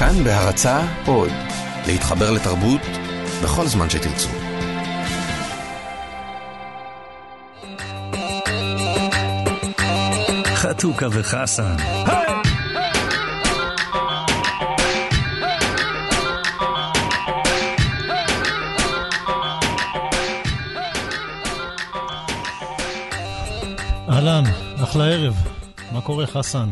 כאן בהרצה עוד, להתחבר לתרבות בכל זמן שתרצו. חתוכה וחסן. אהלן, אחלה ערב. מה קורה, חסן?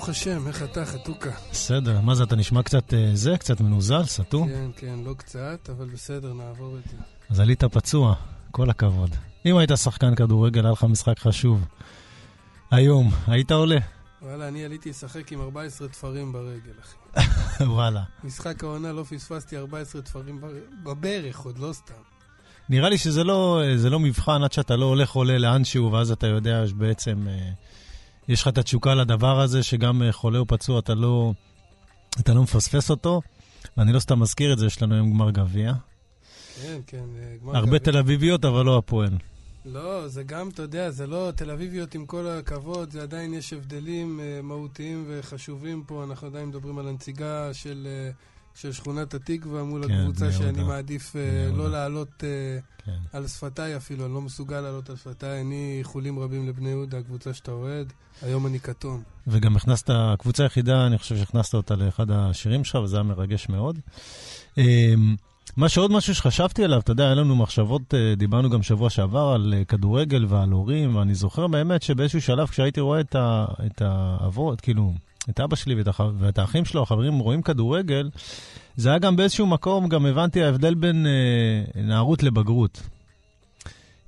ברוך השם, איך אתה, חתוכה? בסדר. מה זה, אתה נשמע קצת אה, זה? קצת מנוזל? סתום? כן, כן, לא קצת, אבל בסדר, נעבור את זה. אז עלית פצוע, כל הכבוד. אם היית שחקן כדורגל, היה לך משחק חשוב. היום, היית עולה? וואלה, אני עליתי לשחק עם 14 תפרים ברגל, אחי. וואלה. משחק העונה לא פספסתי 14 תפרים בברך, עוד לא סתם. נראה לי שזה לא, זה לא מבחן עד שאתה לא הולך עולה לאנשהו, ואז אתה יודע שבעצם אה, יש לך את התשוקה לדבר הזה, שגם אה, חולה או פצוע, אתה לא, אתה לא מפספס אותו. ואני לא סתם מזכיר את זה, יש לנו היום גמר גביע. כן, כן, אה, גמר הרבה גביע. תל אביביות, אבל לא הפועל. לא, זה גם, אתה יודע, זה לא תל אביביות עם כל הכבוד, זה עדיין יש הבדלים אה, מהותיים וחשובים פה. אנחנו עדיין מדברים על הנציגה של, אה, של שכונת התקווה מול כן, הקבוצה שאני יהודה. מעדיף אה, יהודה. לא לעלות אה, כן. על שפתיי אפילו, אני לא מסוגל לעלות על שפתיי. אני איחולים רבים לבני יהודה, הקבוצה שאתה אוהד. היום אני כתום. וגם הכנסת, הקבוצה היחידה, אני חושב שהכנסת אותה לאחד השירים שלך, וזה היה מרגש מאוד. אמ, מה שעוד משהו שחשבתי עליו, אתה יודע, היה לנו מחשבות, אה, דיברנו גם שבוע שעבר על אה, כדורגל ועל הורים, ואני זוכר באמת שבאיזשהו שלב, כשהייתי רואה את, ה, את האבות, כאילו, את אבא שלי ואת, הח, ואת האחים שלו, החברים רואים כדורגל, זה היה גם באיזשהו מקום, גם הבנתי ההבדל בין אה, נערות לבגרות.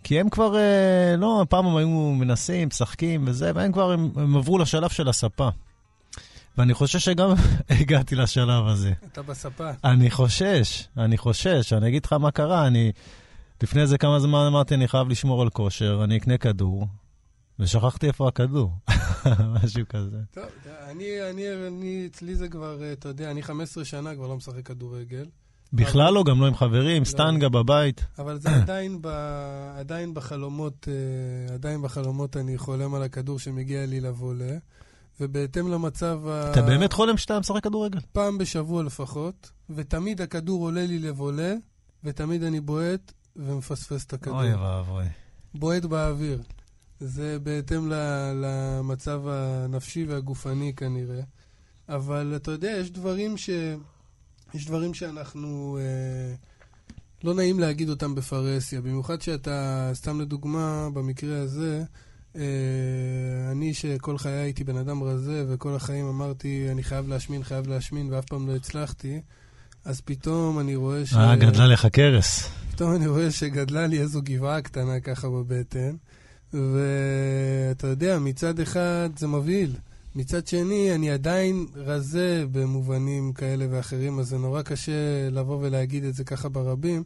כי הם כבר, אה, לא, פעם הם היו מנסים, משחקים וזה, והם כבר, הם, הם עברו לשלב של הספה. ואני חושש שגם הגעתי לשלב הזה. אתה בספה. אני חושש, אני חושש, אני אגיד לך מה קרה, אני... לפני איזה כמה זמן אמרתי, אני חייב לשמור על כושר, אני אקנה כדור, ושכחתי איפה הכדור. משהו כזה. טוב, אני, אני, אני, אצלי זה כבר, אה, אתה יודע, אני 15 שנה כבר לא משחק כדורגל, בכלל לא, גם לא עם חברים, סטנגה בבית. אבל זה עדיין, ב, עדיין בחלומות, אה, עדיין בחלומות אני חולם על הכדור שמגיע לי לבולה, ובהתאם למצב ה... אתה באמת חולם שאתה משחק כדורגל? פעם בשבוע לפחות, ותמיד הכדור עולה לי לבולה, ותמיד אני בועט ומפספס את הכדור. אוי ואבוי. בועט באוויר. זה בהתאם למצב הנפשי והגופני כנראה. אבל אתה יודע, יש דברים ש... יש דברים שאנחנו... אה, לא נעים להגיד אותם בפרהסיה, במיוחד שאתה, סתם לדוגמה, במקרה הזה, אה, אני שכל חיי הייתי בן אדם רזה, וכל החיים אמרתי, אני חייב להשמין, חייב להשמין, ואף פעם לא הצלחתי, אז פתאום אני רואה ש... אה, גדלה לך קרס. פתאום אני רואה שגדלה לי איזו גבעה קטנה ככה בבטן, ואתה יודע, מצד אחד זה מבהיל. מצד שני, אני עדיין רזה במובנים כאלה ואחרים, אז זה נורא קשה לבוא ולהגיד את זה ככה ברבים,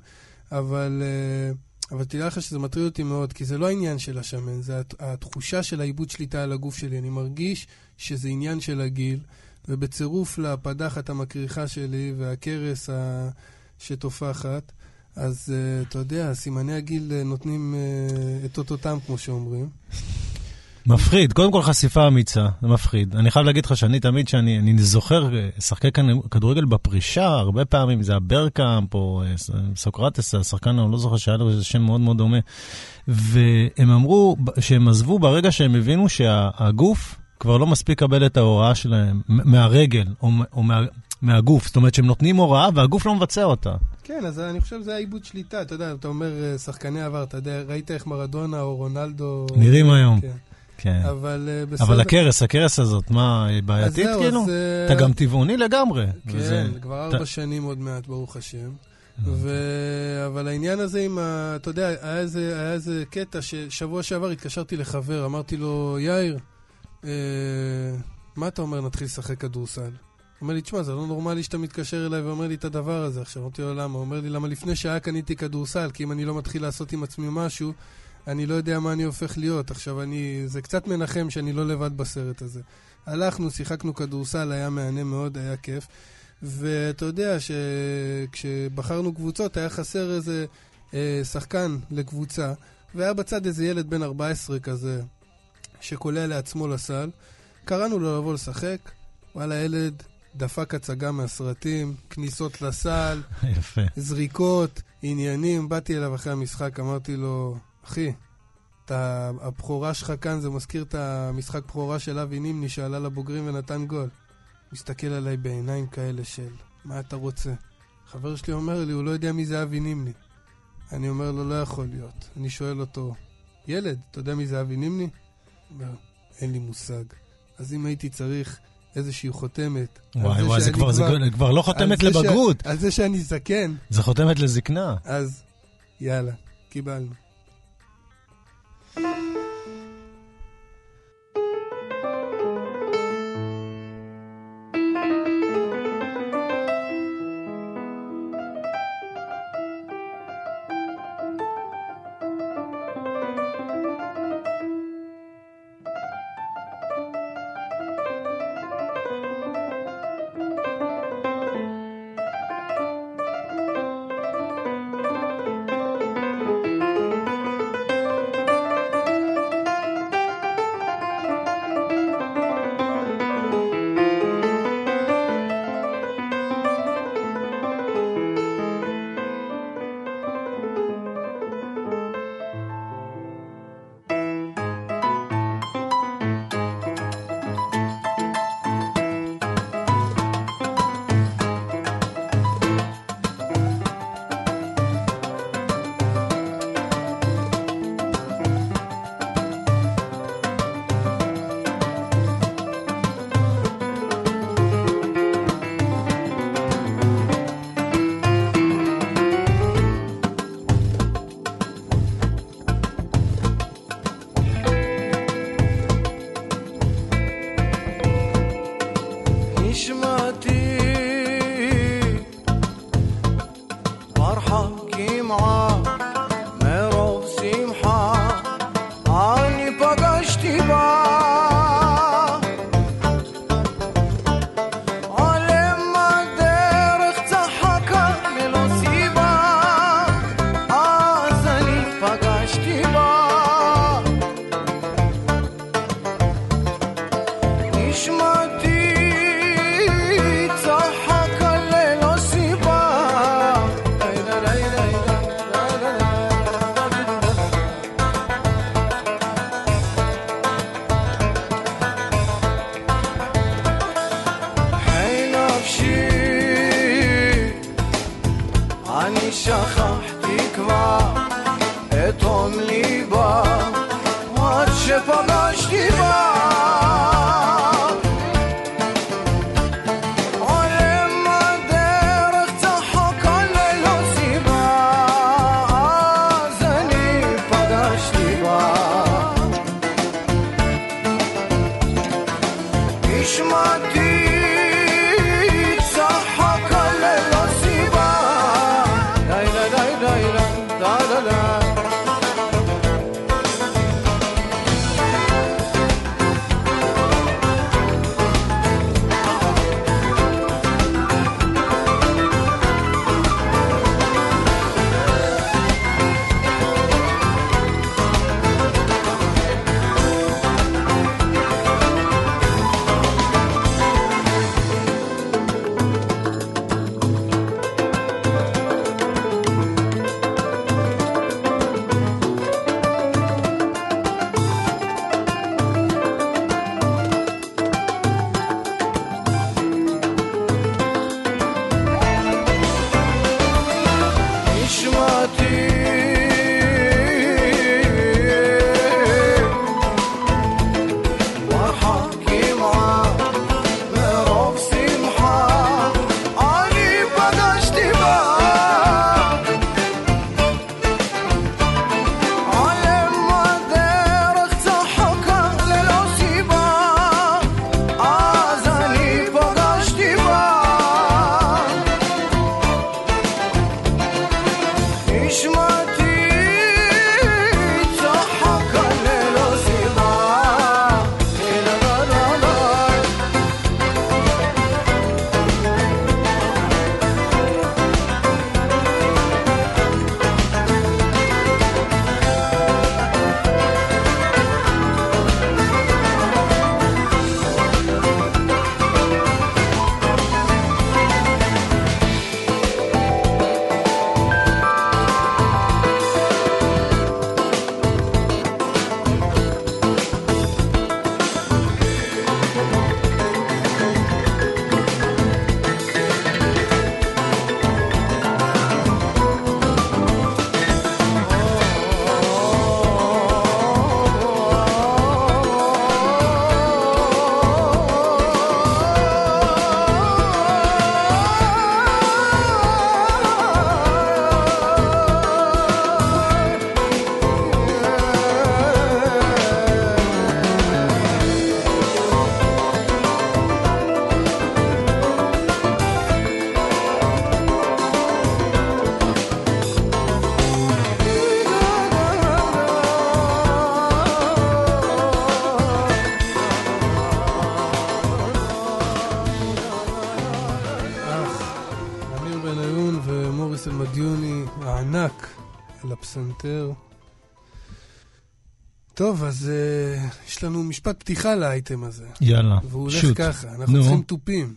אבל, אה, אבל תדע לך שזה מטריד אותי מאוד, כי זה לא העניין של השמן, זה הת- התחושה של העיבוד שליטה על הגוף שלי. אני מרגיש שזה עניין של הגיל, ובצירוף לפדחת המקריחה שלי והקרס ה... אז uh, אתה יודע, סימני הגיל uh, נותנים uh, את אותותם, כמו שאומרים. מפחיד, קודם כל חשיפה אמיצה, זה מפחיד. אני חייב להגיד לך שאני תמיד, שאני אני זוכר, אה, שחקי כדורגל בפרישה, הרבה פעמים זה הברקאמפ או אה, סוקרטס, השחקן, אני לא זוכר שהיה לו איזה שם מאוד מאוד דומה. והם אמרו שהם עזבו ברגע שהם הבינו שהגוף כבר לא מספיק לקבל את ההוראה שלהם מהרגל או, או מה, מהגוף. זאת אומרת שהם נותנים הוראה והגוף לא מבצע אותה. כן, אז אני חושב שזה העיבוד שליטה. אתה יודע, אתה אומר uh, שחקני עבר, אתה יודע, ראית איך מרדונה או רונלדו... נראים היום. כן. כן. אבל בסדר. אבל הכרס, הכרס הזאת, מה, היא בעייתית זהו, כאילו? אז, אה, אתה גם טבעוני לגמרי. כן, וזה- כבר אתה- ארבע שנים עוד מעט, ברוך השם. ו... אבל העניין הזה עם ה... אתה יודע, היה איזה, היה איזה קטע ששבוע שעבר התקשרתי לחבר, אמרתי לו, יאיר, אה, מה אתה אומר, נתחיל לשחק כדורסל? אומר לי, תשמע, זה לא נורמלי שאתה מתקשר אליי ואומר לי את הדבר הזה. עכשיו, אמרתי לו, למה? הוא אומר לי, למה לפני שעה קניתי כדורסל, כי אם אני לא מתחיל לעשות עם עצמי משהו, אני לא יודע מה אני הופך להיות. עכשיו, אני... זה קצת מנחם שאני לא לבד בסרט הזה. הלכנו, שיחקנו כדורסל, היה מהנה מאוד, היה כיף. ואתה יודע שכשבחרנו קבוצות היה חסר איזה אה, שחקן לקבוצה, והיה בצד איזה ילד בן 14 כזה, שקולע לעצמו לסל. קראנו לו לבוא לשחק, וואלה, ילד דפק הצגה מהסרטים, כניסות לסל, יפה. זריקות, עניינים. באתי אליו אחרי המשחק, אמרתי לו, אחי, אתה, הבכורה שלך כאן, זה מזכיר את המשחק בכורה של אבי נימני שעלה לבוגרים ונתן גול. מסתכל עליי בעיניים כאלה של, מה אתה רוצה? חבר שלי אומר לי, הוא לא יודע מי זה אבי נימני. אני אומר לו, לא יכול להיות. אני שואל אותו, ילד, אתה יודע מי זה אבי נימני? אומר, אין לי מושג. אז אם הייתי צריך איזושהי חותמת... וואי וואי, זה שאני כבר- זה כבר לא חותמת זה ש- לבגרות, על זה שאני זקן, זה חותמת לזקנה. אז יאללה, קיבלנו. טוב, אז uh, יש לנו משפט פתיחה לאייטם הזה. יאללה, והוא הולך שוט. ככה, אנחנו נו. צריכים תופים.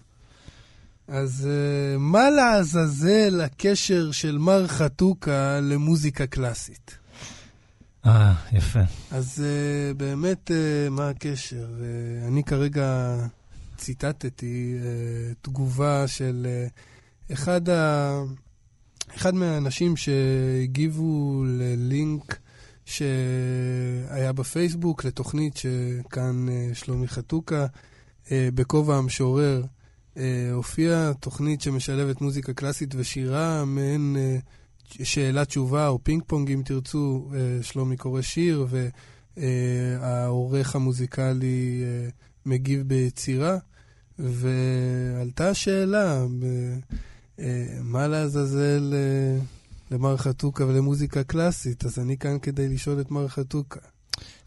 אז uh, מה לעזאזל הקשר של מר חתוקה למוזיקה קלאסית? אה, יפה. אז uh, באמת, uh, מה הקשר? Uh, אני כרגע ציטטתי uh, תגובה של uh, אחד, ה... אחד מהאנשים שהגיבו ללינק שהיה בפייסבוק לתוכנית שכאן uh, שלומי חתוקה, uh, בכובע המשורר, uh, הופיעה תוכנית שמשלבת מוזיקה קלאסית ושירה, מעין... שאלה תשובה או פינג פונג אם תרצו, אה, שלומי קורא שיר והעורך המוזיקלי אה, מגיב ביצירה, ועלתה השאלה, אה, מה לעזאזל אה, למר חתוקה ולמוזיקה קלאסית, אז אני כאן כדי לשאול את מר חתוקה.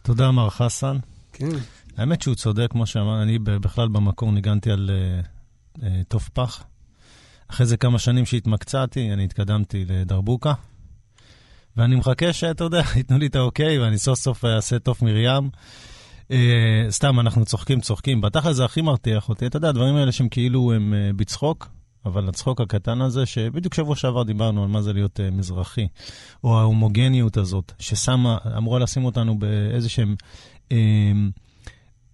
תודה, מר חסן. כן, האמת שהוא צודק, כמו שאמר, אני בכלל במקור ניגנתי על אה, אה, תוף פח. אחרי זה כמה שנים שהתמקצעתי, אני התקדמתי לדרבוקה. ואני מחכה שאתה יודע, ייתנו לי את האוקיי, ואני סוף סוף אעשה תוף מרים. אה, סתם, אנחנו צוחקים, צוחקים. בתכל'ס זה הכי מרתיח אותי. אתה יודע, הדברים האלה שהם כאילו הם אה, בצחוק, אבל הצחוק הקטן הזה, שבדיוק שבוע שעבר דיברנו על מה זה להיות אה, מזרחי, או ההומוגניות הזאת, ששמה, אמורה לשים אותנו באיזשהם... אה,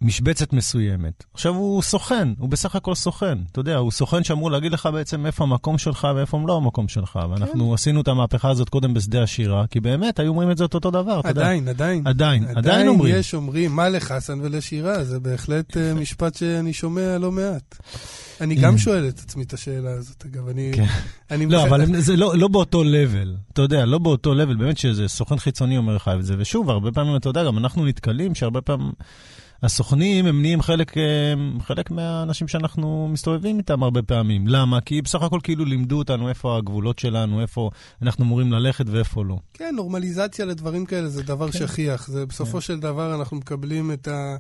משבצת מסוימת. עכשיו, הוא סוכן, הוא בסך הכל סוכן. אתה יודע, הוא סוכן שאמור להגיד לך בעצם איפה המקום שלך ואיפה לא המקום שלך. ואנחנו עשינו את המהפכה הזאת קודם בשדה השירה, כי באמת, היו אומרים את זה אותו דבר, אתה יודע. עדיין, עדיין. עדיין, עדיין אומרים. יש אומרים, מה לחסן ולשירה, זה בהחלט אה, משפט שאני שומע לא מעט. אני גם שואל את עצמי את השאלה הזאת, אגב, אני... כן. אני לא, אבל זה לא, לא באותו לבל. אתה יודע, לא באותו לבל, באמת שזה סוכן חיצוני אומר לך את זה. ושוב, הרבה פעמים, אתה יודע, גם אנחנו נתקלים שהרבה פעמים הסוכנים הם נהיים חלק, אה, חלק מהאנשים שאנחנו מסתובבים איתם הרבה פעמים. למה? כי בסך הכל כאילו לימדו אותנו איפה הגבולות שלנו, איפה אנחנו אמורים ללכת ואיפה לא. כן, נורמליזציה לדברים כאלה זה דבר כן. שכיח. זה בסופו של דבר אנחנו מקבלים את, ה,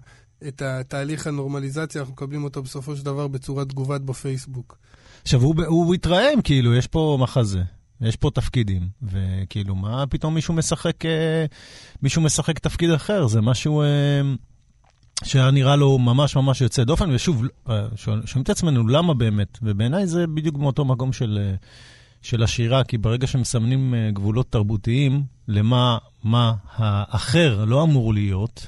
את התהליך הנורמליזציה, אנחנו מקבלים אותו בסופו של דבר בצורת תגובת בפייסבוק. עכשיו, הוא, הוא התרעם, כאילו, יש פה מחזה. יש פה תפקידים, וכאילו, מה פתאום מישהו משחק, אה, מישהו משחק תפקיד אחר? זה משהו אה, שהיה נראה לו ממש ממש יוצא דופן, ושוב, אה, שואלים את עצמנו למה באמת, ובעיניי זה בדיוק מאותו מקום של, אה, של השירה, כי ברגע שמסמנים אה, גבולות תרבותיים למה מה האחר לא אמור להיות,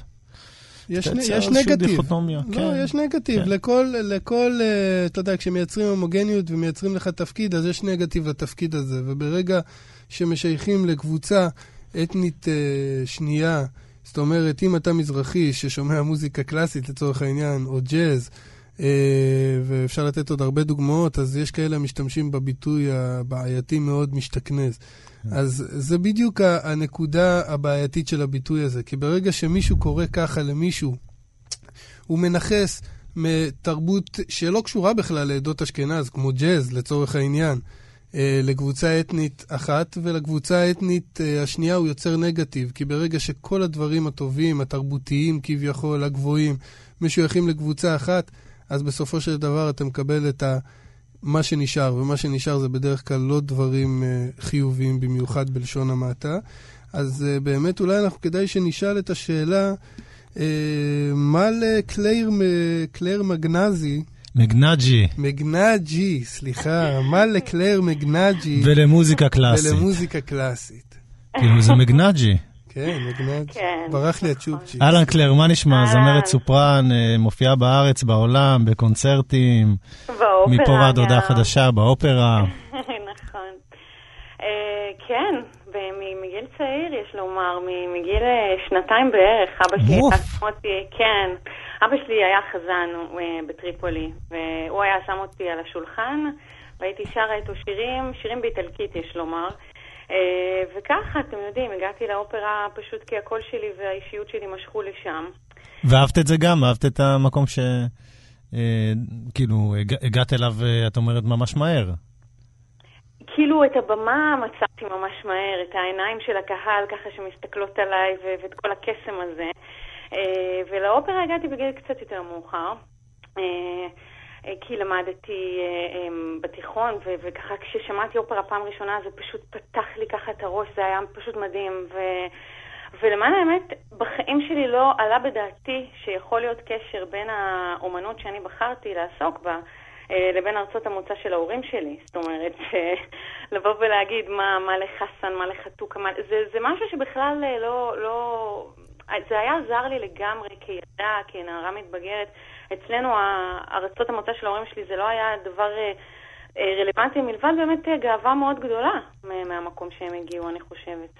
יש, תייצר יש נגטיב. דיכוטומיה, לא, כן. יש נגטיב. כן. לכל, לכל, אתה יודע, כשמייצרים הומוגניות ומייצרים לך תפקיד, אז יש נגטיב לתפקיד הזה. וברגע שמשייכים לקבוצה אתנית שנייה, זאת אומרת, אם אתה מזרחי ששומע מוזיקה קלאסית לצורך העניין, או ג'אז, אה, ואפשר לתת עוד הרבה דוגמאות, אז יש כאלה המשתמשים בביטוי הבעייתי מאוד משתכנז. אז זה בדיוק הנקודה הבעייתית של הביטוי הזה, כי ברגע שמישהו קורא ככה למישהו, הוא מנכס מתרבות שלא קשורה בכלל לעדות אשכנז, כמו ג'אז לצורך העניין, לקבוצה אתנית אחת, ולקבוצה האתנית אה, השנייה הוא יוצר נגטיב, כי ברגע שכל הדברים הטובים, התרבותיים כביכול, הגבוהים, משויכים לקבוצה אחת, אז בסופו של דבר אתה מקבל את ה... מה שנשאר, ומה שנשאר זה בדרך כלל לא דברים uh, חיוביים במיוחד בלשון המעטה. אז באמת אולי אנחנו כדאי שנשאל את השאלה, מה לקלייר קלייר מגנזי, מגנאג'י, מגנאג'י, סליחה, מה לקלייר מגנאג'י ולמוזיקה קלאסית. ולמוזיקה קלאסית? כאילו, זה מגנאג'י. כן, מגנאג'י. כן, ברח לי נכון. הצ'ופצ'יק. אהלן קלייר, מה נשמע? זמרת סופרן, אה, מופיעה בארץ, בעולם, בקונצרטים, באופרה מפה ועד הודעה. חדשה, באופרה. נכון. אה, כן, מגיל צעיר, יש לומר, מגיל אה, שנתיים בערך, אבא שלי שם אותי, כן, אבא שלי היה חזן אה, בטריפולי, והוא היה שם אותי על השולחן, והייתי שרה איתו שירים, שירים באיטלקית, יש לומר. אה, וככה, אתם יודעים, הגעתי לאופרה פשוט כי הקול שלי והאישיות שלי משכו לשם. ואהבת את זה גם? אהבת את המקום ש... אה, כאילו, הג- הגעת אליו, אה, את אומרת, ממש מהר. כאילו את הבמה מצאתי ממש מהר, את העיניים של הקהל ככה שמסתכלות עליי ו- ואת כל הקסם הזה. אה, ולאופרה הגעתי בגיל קצת יותר מאוחר. אה, אה, כי למדתי בתיכון, וככה כששמעתי אופרה פעם ראשונה זה פשוט פתח לי ככה את הראש, זה היה פשוט מדהים. ו- ולמען האמת, בחיים שלי לא עלה בדעתי שיכול להיות קשר בין האומנות שאני בחרתי לעסוק בה לבין ארצות המוצא של ההורים שלי. זאת אומרת, לבוא ולהגיד מה, מה לחסן, מה לחתוכה, מה... זה, זה משהו שבכלל לא, לא... זה היה עזר לי לגמרי כילדה, כנערה מתבגרת. אצלנו, ארצות המוצא של ההורים שלי זה לא היה דבר אה, רלוונטי, מלבד באמת גאווה מאוד גדולה מהמקום שהם הגיעו, אני חושבת.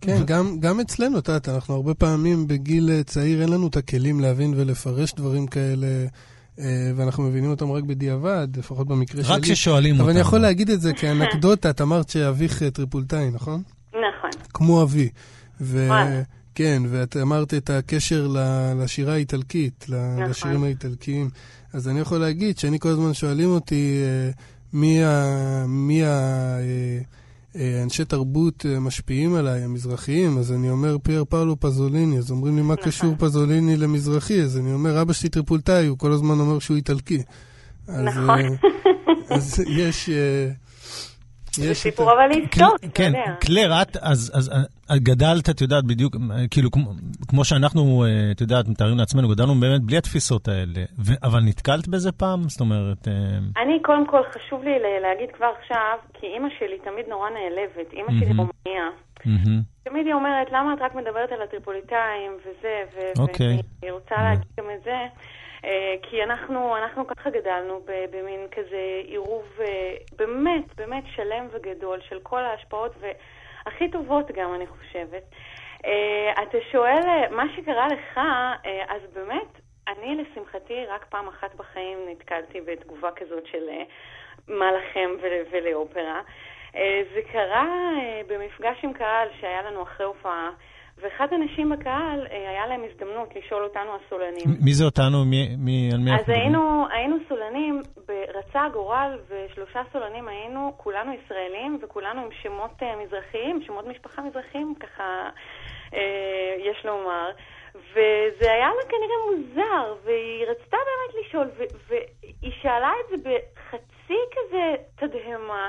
כן, גם, גם אצלנו, את יודעת, אנחנו הרבה פעמים בגיל צעיר, אין לנו את הכלים להבין ולפרש דברים כאלה. ואנחנו מבינים אותם רק בדיעבד, לפחות במקרה רק שלי. רק כששואלים אותם. אבל אני יכול להגיד את זה כאנקדוטה, את אמרת שאביך טריפולטאי, נכון? נכון. כמו אבי. ו... כן, ואת אמרת את הקשר לשירה האיטלקית, נכון. לשירים האיטלקיים. אז אני יכול להגיד שאני כל הזמן שואלים אותי מי ה... מי ה... אנשי תרבות משפיעים עליי, המזרחיים, אז אני אומר פייר פאולו פאזוליני, אז אומרים לי מה קשור פאזוליני למזרחי, אז אני אומר אבא שלי טריפולטאי, הוא כל הזמן אומר שהוא איטלקי. נכון. אז יש... זה סיפור אבל לבדוק, אתה כן, יודע. קלייר, את אז גדלת, את יודעת, בדיוק, כאילו, כמו שאנחנו, את יודעת, מתארים לעצמנו, גדלנו באמת בלי התפיסות האלה, אבל נתקלת בזה פעם? זאת אומרת... אני, קודם כל, חשוב לי להגיד כבר עכשיו, כי אימא שלי תמיד נורא נעלבת, אימא שלי רומניה. תמיד היא אומרת, למה את רק מדברת על הטריפוליטאים וזה, והיא רוצה להגיד גם את זה. כי אנחנו, אנחנו ככה גדלנו במין כזה עירוב באמת, באמת שלם וגדול של כל ההשפעות, והכי טובות גם, אני חושבת. אתה שואל, מה שקרה לך, אז באמת, אני לשמחתי רק פעם אחת בחיים נתקלתי בתגובה כזאת של מה לכם ולאופרה. זה קרה במפגש עם קהל שהיה לנו אחרי הופעה. ואחד האנשים בקהל, היה להם הזדמנות לשאול אותנו הסולנים. מי זה אותנו? מי, מי, על מי אז היינו, היינו סולנים, רצה הגורל, ושלושה סולנים היינו, כולנו ישראלים, וכולנו עם שמות מזרחיים, שמות משפחה מזרחיים, ככה אה, יש לומר. וזה היה לה כנראה מוזר, והיא רצתה באמת לשאול, והיא שאלה את זה בחצי כזה תדהמה.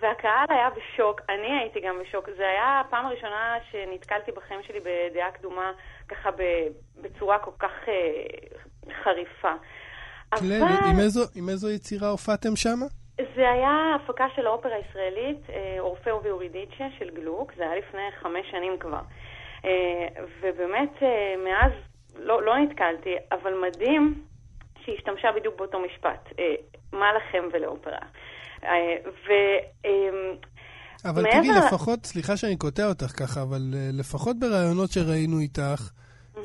והקהל היה בשוק, אני הייתי גם בשוק. זה היה הפעם הראשונה שנתקלתי בחיים שלי בדעה קדומה, ככה בצורה כל כך אה, חריפה. קלר, אבל... עם, איזו, עם איזו יצירה הופעתם שם? זה היה הפקה של האופרה הישראלית, אה, אורפאו ואורידיצ'ה של גלוק, זה היה לפני חמש שנים כבר. אה, ובאמת, אה, מאז לא, לא נתקלתי, אבל מדהים שהיא השתמשה בדיוק באותו משפט, אה, מה לכם ולאופרה. ו... אבל מעבר... תראי, לפחות, סליחה שאני קוטע אותך ככה, אבל לפחות ברעיונות שראינו איתך, mm-hmm.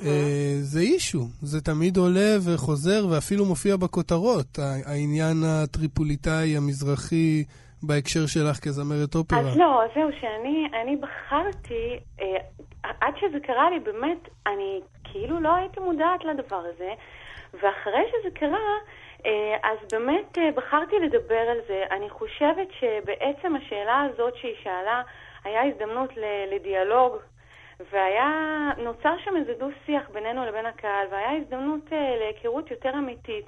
זה אישו. זה תמיד עולה וחוזר ואפילו מופיע בכותרות, העניין הטריפוליטאי, המזרחי, בהקשר שלך כזמרת אופרה. אז לא, זהו, שאני בחרתי, עד שזה קרה לי, באמת, אני כאילו לא הייתי מודעת לדבר הזה, ואחרי שזה קרה, אז באמת בחרתי לדבר על זה. אני חושבת שבעצם השאלה הזאת שהיא שאלה, היה הזדמנות לדיאלוג, והיה, נוצר שם איזה דו-שיח בינינו לבין הקהל, והיה הזדמנות להיכרות יותר אמיתית.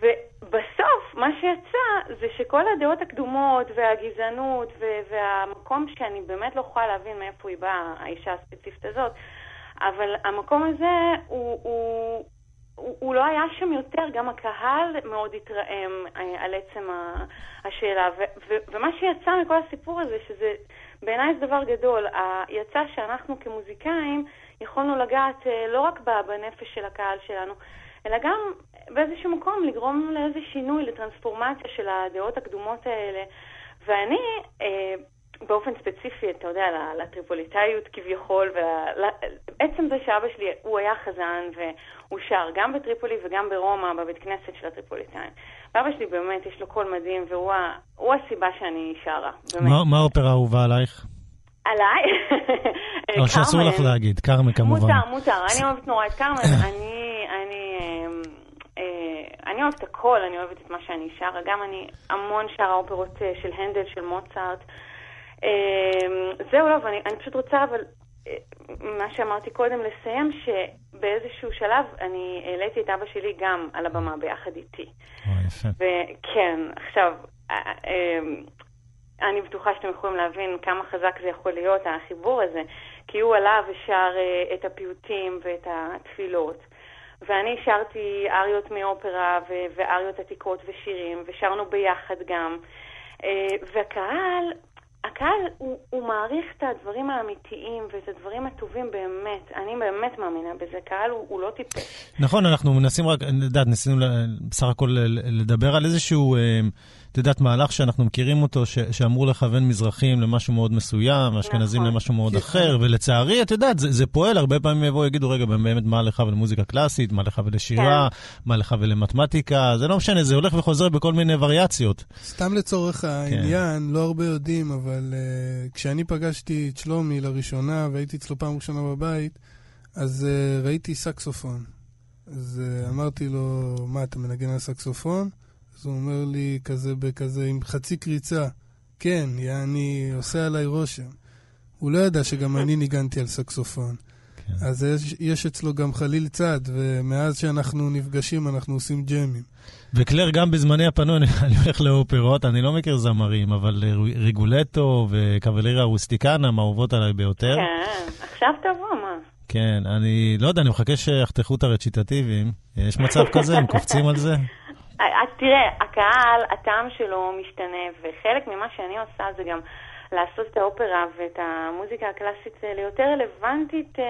ובסוף, מה שיצא זה שכל הדעות הקדומות והגזענות והמקום שאני באמת לא יכולה להבין מאיפה היא באה, האישה הספציפית הזאת, אבל המקום הזה הוא... הוא הוא, הוא לא היה שם יותר, גם הקהל מאוד התרעם על עצם השאלה. ו, ו, ומה שיצא מכל הסיפור הזה, שזה בעיניי זה דבר גדול, יצא שאנחנו כמוזיקאים יכולנו לגעת לא רק בנפש של הקהל שלנו, אלא גם באיזשהו מקום לגרום לאיזה שינוי, לטרנספורמציה של הדעות הקדומות האלה. ואני, אה, באופן ספציפי, אתה יודע, לטריפוליטאיות כביכול, ועצם זה שאבא שלי, הוא היה חזן והוא שר גם בטריפולי וגם ברומא, בבית כנסת של הטריפוליטאים. ואבא שלי באמת, יש לו קול מדהים, והוא הסיבה שאני שרה, באמת. מה האופרה האהובה עלייך? עליי? או שאסור לך להגיד, קרמן כמובן. מותר, מותר, אני אוהבת נורא את קרמן, אני, אני, אני אוהבת הכל, אני אוהבת את מה שאני שרה, גם אני המון שרה אופרות של הנדל, של מוצרט. זהו, לא, ואני פשוט רוצה, אבל מה שאמרתי קודם, לסיים, באיזשהו שלב אני העליתי את אבא שלי גם על הבמה ביחד איתי. וואי, יפה. וכן, עכשיו, אה, אה, אני בטוחה שאתם יכולים להבין כמה חזק זה יכול להיות, החיבור הזה, כי הוא עלה ושר אה, את הפיוטים ואת התפילות. ואני שרתי אריות מאופרה ואריות עתיקות ושירים, ושרנו ביחד גם. אה, והקהל, הקהל הוא, הוא מעריך את הדברים האמיתיים ואת הדברים הטובים באמת. אני באמת מאמינה בזה. קהל הוא, הוא לא טיפש. נכון, אנחנו מנסים רק, אני יודעת, ניסינו בסך הכל לדבר על איזשהו, אה, את יודעת, מהלך שאנחנו מכירים אותו, ש- שאמור לכוון מזרחים למשהו מאוד מסוים, אשכנזים נכון. למשהו מאוד כן. אחר, ולצערי, את יודעת, זה, זה פועל, הרבה פעמים יבואו, יגידו, רגע, באמת, מה לך ולמוזיקה קלאסית, מה לך ולשירה, מה לך ולמתמטיקה, זה לא משנה, זה הולך וחוזר בכל מיני וריאציות. סתם לצורך העניין, לא הרבה יודעים, אבל uh, כשאני פגשתי את שלומי לראשונה, והייתי אצלו פעם ראשונה בבית, אז uh, ראיתי סקסופון. אז uh, אמרתי לו, מה, אתה מנגן על סקסופון? אז הוא אומר לי, כזה בכזה, עם חצי קריצה, כן, יעני, עושה עליי רושם. הוא לא ידע שגם אני ניגנתי על סקסופון. כן. אז יש, יש אצלו גם חליל צד, ומאז שאנחנו נפגשים אנחנו עושים ג'מים. וקלר, גם בזמני הפנוי, אני אני הולך לאופרות, אני לא מכיר זמרים, אבל אה, ריגולטו וקבלרה רוסטיקנה, מהאהובות עליי ביותר. כן, עכשיו תבוא, מה? כן, אני לא יודע, אני מחכה שיחתכו את הרציטטיבים. יש מצב כזה? הם קופצים על זה? אה, אז תראה, הקהל, הטעם שלו משתנה, וחלק ממה שאני עושה זה גם לעשות את האופרה ואת המוזיקה הקלאסית אה, ליותר רלוונטית, אה,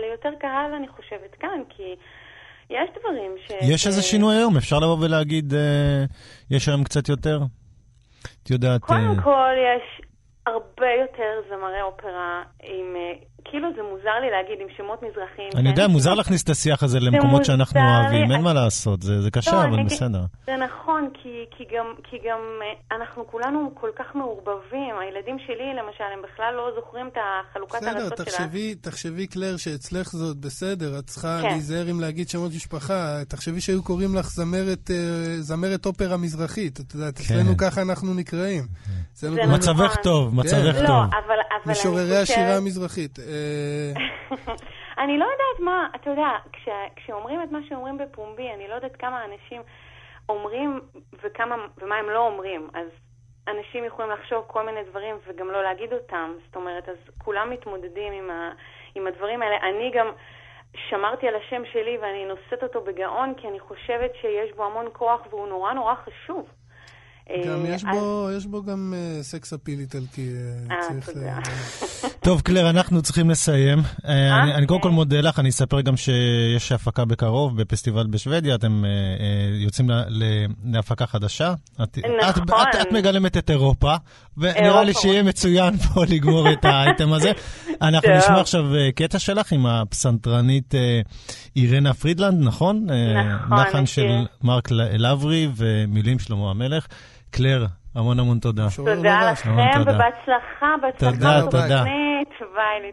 ליותר קהל, אני חושבת, כאן, כי יש דברים ש... יש איזה שינוי היום? אפשר לבוא ולהגיד, אה, יש היום קצת יותר? את יודעת... אה, קודם כל, יש הרבה יותר זמרי אופרה עם... אה, כאילו זה מוזר לי להגיד עם שמות מזרחיים. אני כן? יודע, מוזר להכניס את השיח הזה למקומות שאנחנו אוהבים, אין מה לעשות, זה זה קשה, לא, אבל בסדר. זה נכון, כי, כי, גם, כי גם אה, אנחנו כולנו כל כך מעורבבים. הילדים שלי, למשל, הם בכלל לא זוכרים את החלוקת בסדר, הארצות שלה. תחשבי, תחשבי, קלר, שאצלך זאת בסדר, את צריכה כן. להיזהר אם להגיד שמות משפחה. תחשבי שהיו קוראים לך זמרת, אה, זמרת אופרה מזרחית. את יודעת, אצלנו ככה אנחנו נקראים. זה קוראים- נכון. מצבך טוב, מצבך לא, טוב. אבל, אבל אני משוררי. השירה המזרחית. אה, אני לא יודעת מה, אתה יודע, כש, כשאומרים את מה שאומרים בפומבי, אני לא יודעת כמה אנשים אומרים וכמה, ומה הם לא אומרים. אז אנשים יכולים לחשוב כל מיני דברים וגם לא להגיד אותם. זאת אומרת, אז כולם מתמודדים עם, ה, עם הדברים האלה. אני גם שמרתי על השם שלי ואני נושאת אותו בגאון, כי אני חושבת שיש בו המון כוח והוא נורא נורא חשוב. גם אה, יש אז- בו, יש בו גם אה, סקס אפיל איטלקי. אה, טוב, קלר, אנחנו צריכים לסיים. אני- אני קודם כל אוקיי. מודה לך, אני אספר גם שיש הפקה בקרוב בפסטיבל בשוודיה, אתם יוצאים להפקה חדשה. את- נכון. את- את מגלמת את אירופה, ונראה לי. שיהיה מצוין פה לגמור את האייטם הזה. אנחנו. נשמע עכשיו קטע שלך עם הפסנתרנית אירנה פרידלנד, נכון? נכון, לחן של מכיר. מרק לברי ומילים שלמה המלך. קלייר, המון המון תודה. תודה. לכם. ובהצלחה, בהצלחה תודה, תודה.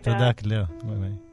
תודה, קלייר. ביי ביי.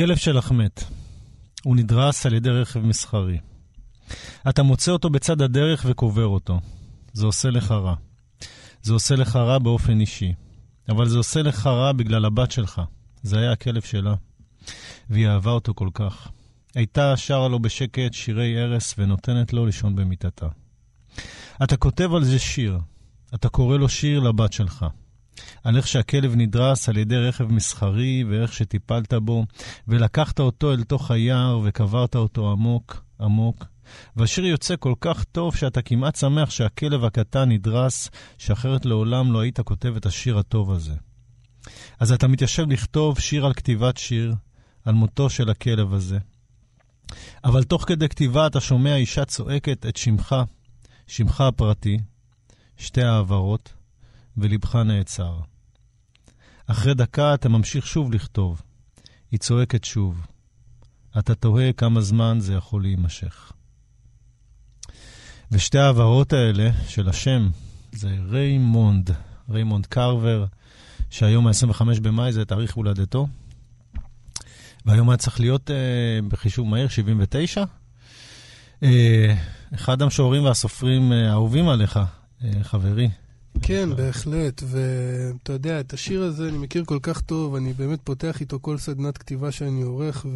הכלב שלך מת. הוא נדרס על ידי רכב מסחרי. אתה מוצא אותו בצד הדרך וקובר אותו. זה עושה לך רע. זה עושה לך רע באופן אישי. אבל זה עושה לך רע בגלל הבת שלך. זה היה הכלב שלה. והיא אהבה אותו כל כך. הייתה שרה לו בשקט שירי ערש ונותנת לו לישון במיטתה. אתה כותב על זה שיר. אתה קורא לו שיר לבת שלך. על איך שהכלב נדרס על ידי רכב מסחרי, ואיך שטיפלת בו, ולקחת אותו אל תוך היער וקברת אותו עמוק, עמוק. והשיר יוצא כל כך טוב שאתה כמעט שמח שהכלב הקטן נדרס, שאחרת לעולם לא היית כותב את השיר הטוב הזה. אז אתה מתיישב לכתוב שיר על כתיבת שיר, על מותו של הכלב הזה. אבל תוך כדי כתיבה אתה שומע אישה צועקת את שמך, שמך הפרטי, שתי ההברות, ולבך נעצר. אחרי דקה אתה ממשיך שוב לכתוב. היא צועקת שוב. אתה תוהה כמה זמן זה יכול להימשך. ושתי ההברות האלה של השם זה ריימונד, ריימונד קרבר, שהיום ה-25 במאי זה תאריך הולדתו, והיום היה צריך להיות אה, בחישוב מהיר 79. אה, אחד המשוררים והסופרים אה, האהובים עליך, אה, חברי. כן, בהחלט. ואתה יודע, את השיר הזה אני מכיר כל כך טוב, אני באמת פותח איתו כל סדנת כתיבה שאני עורך,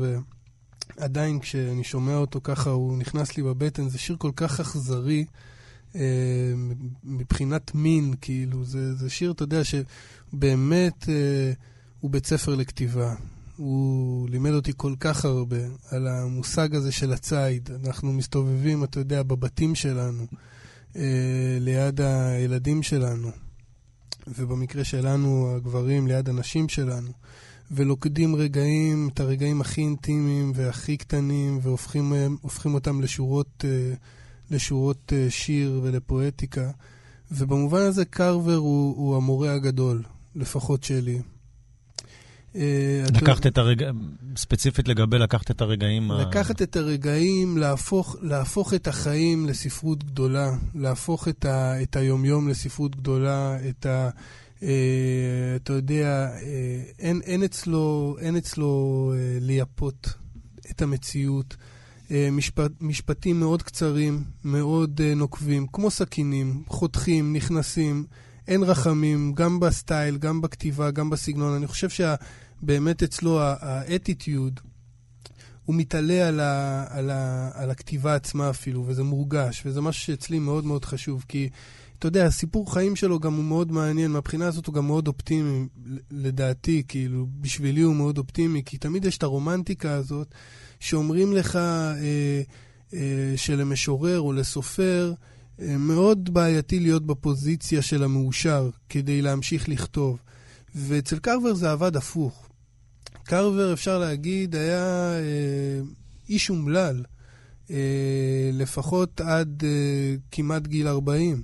ועדיין כשאני שומע אותו ככה, הוא נכנס לי בבטן. זה שיר כל כך אכזרי. אה, מבחינת מין, כאילו, זה, זה שיר, אתה יודע, שבאמת אה, הוא בית ספר לכתיבה. הוא לימד אותי כל כך הרבה על המושג הזה של הציד. אנחנו מסתובבים, אתה יודע, בבתים שלנו, ליד הילדים שלנו, ובמקרה שלנו, הגברים, ליד הנשים שלנו, ולוקדים רגעים, את הרגעים הכי אינטימיים והכי קטנים, והופכים אותם לשורות, אה, לשורות אה, שיר ולפואטיקה. ובמובן הזה קרבר הוא, הוא המורה הגדול, לפחות שלי. אה, לקחת את הרגעים, ספציפית לגבי לקחת את הרגעים... לקחת את הרגעים, להפוך, להפוך את החיים לספרות גדולה, להפוך את, ה, את היומיום לספרות גדולה, את ה... Uh, אתה יודע, uh, אין, אין אצלו, אין אצלו uh, לייפות את המציאות. Uh, משפט, משפטים מאוד קצרים, מאוד uh, נוקבים, כמו סכינים, חותכים, נכנסים, אין רחמים, גם בסטייל, גם בכתיבה, גם בסגנון. אני חושב שה... באמת אצלו האטיטיוד, הוא מתעלה על, ה, על, ה, על הכתיבה עצמה אפילו, וזה מורגש, וזה משהו שאצלי מאוד מאוד חשוב, כי אתה יודע, הסיפור חיים שלו גם הוא מאוד מעניין, מהבחינה הזאת הוא גם מאוד אופטימי, לדעתי, כאילו, בשבילי הוא מאוד אופטימי, כי תמיד יש את הרומנטיקה הזאת, שאומרים לך אה, אה, שלמשורר או לסופר, אה, מאוד בעייתי להיות בפוזיציה של המאושר כדי להמשיך לכתוב. ואצל קרבר זה עבד הפוך. קרבר, אפשר להגיד, היה אה, איש אומלל, אה, לפחות עד אה, כמעט גיל 40.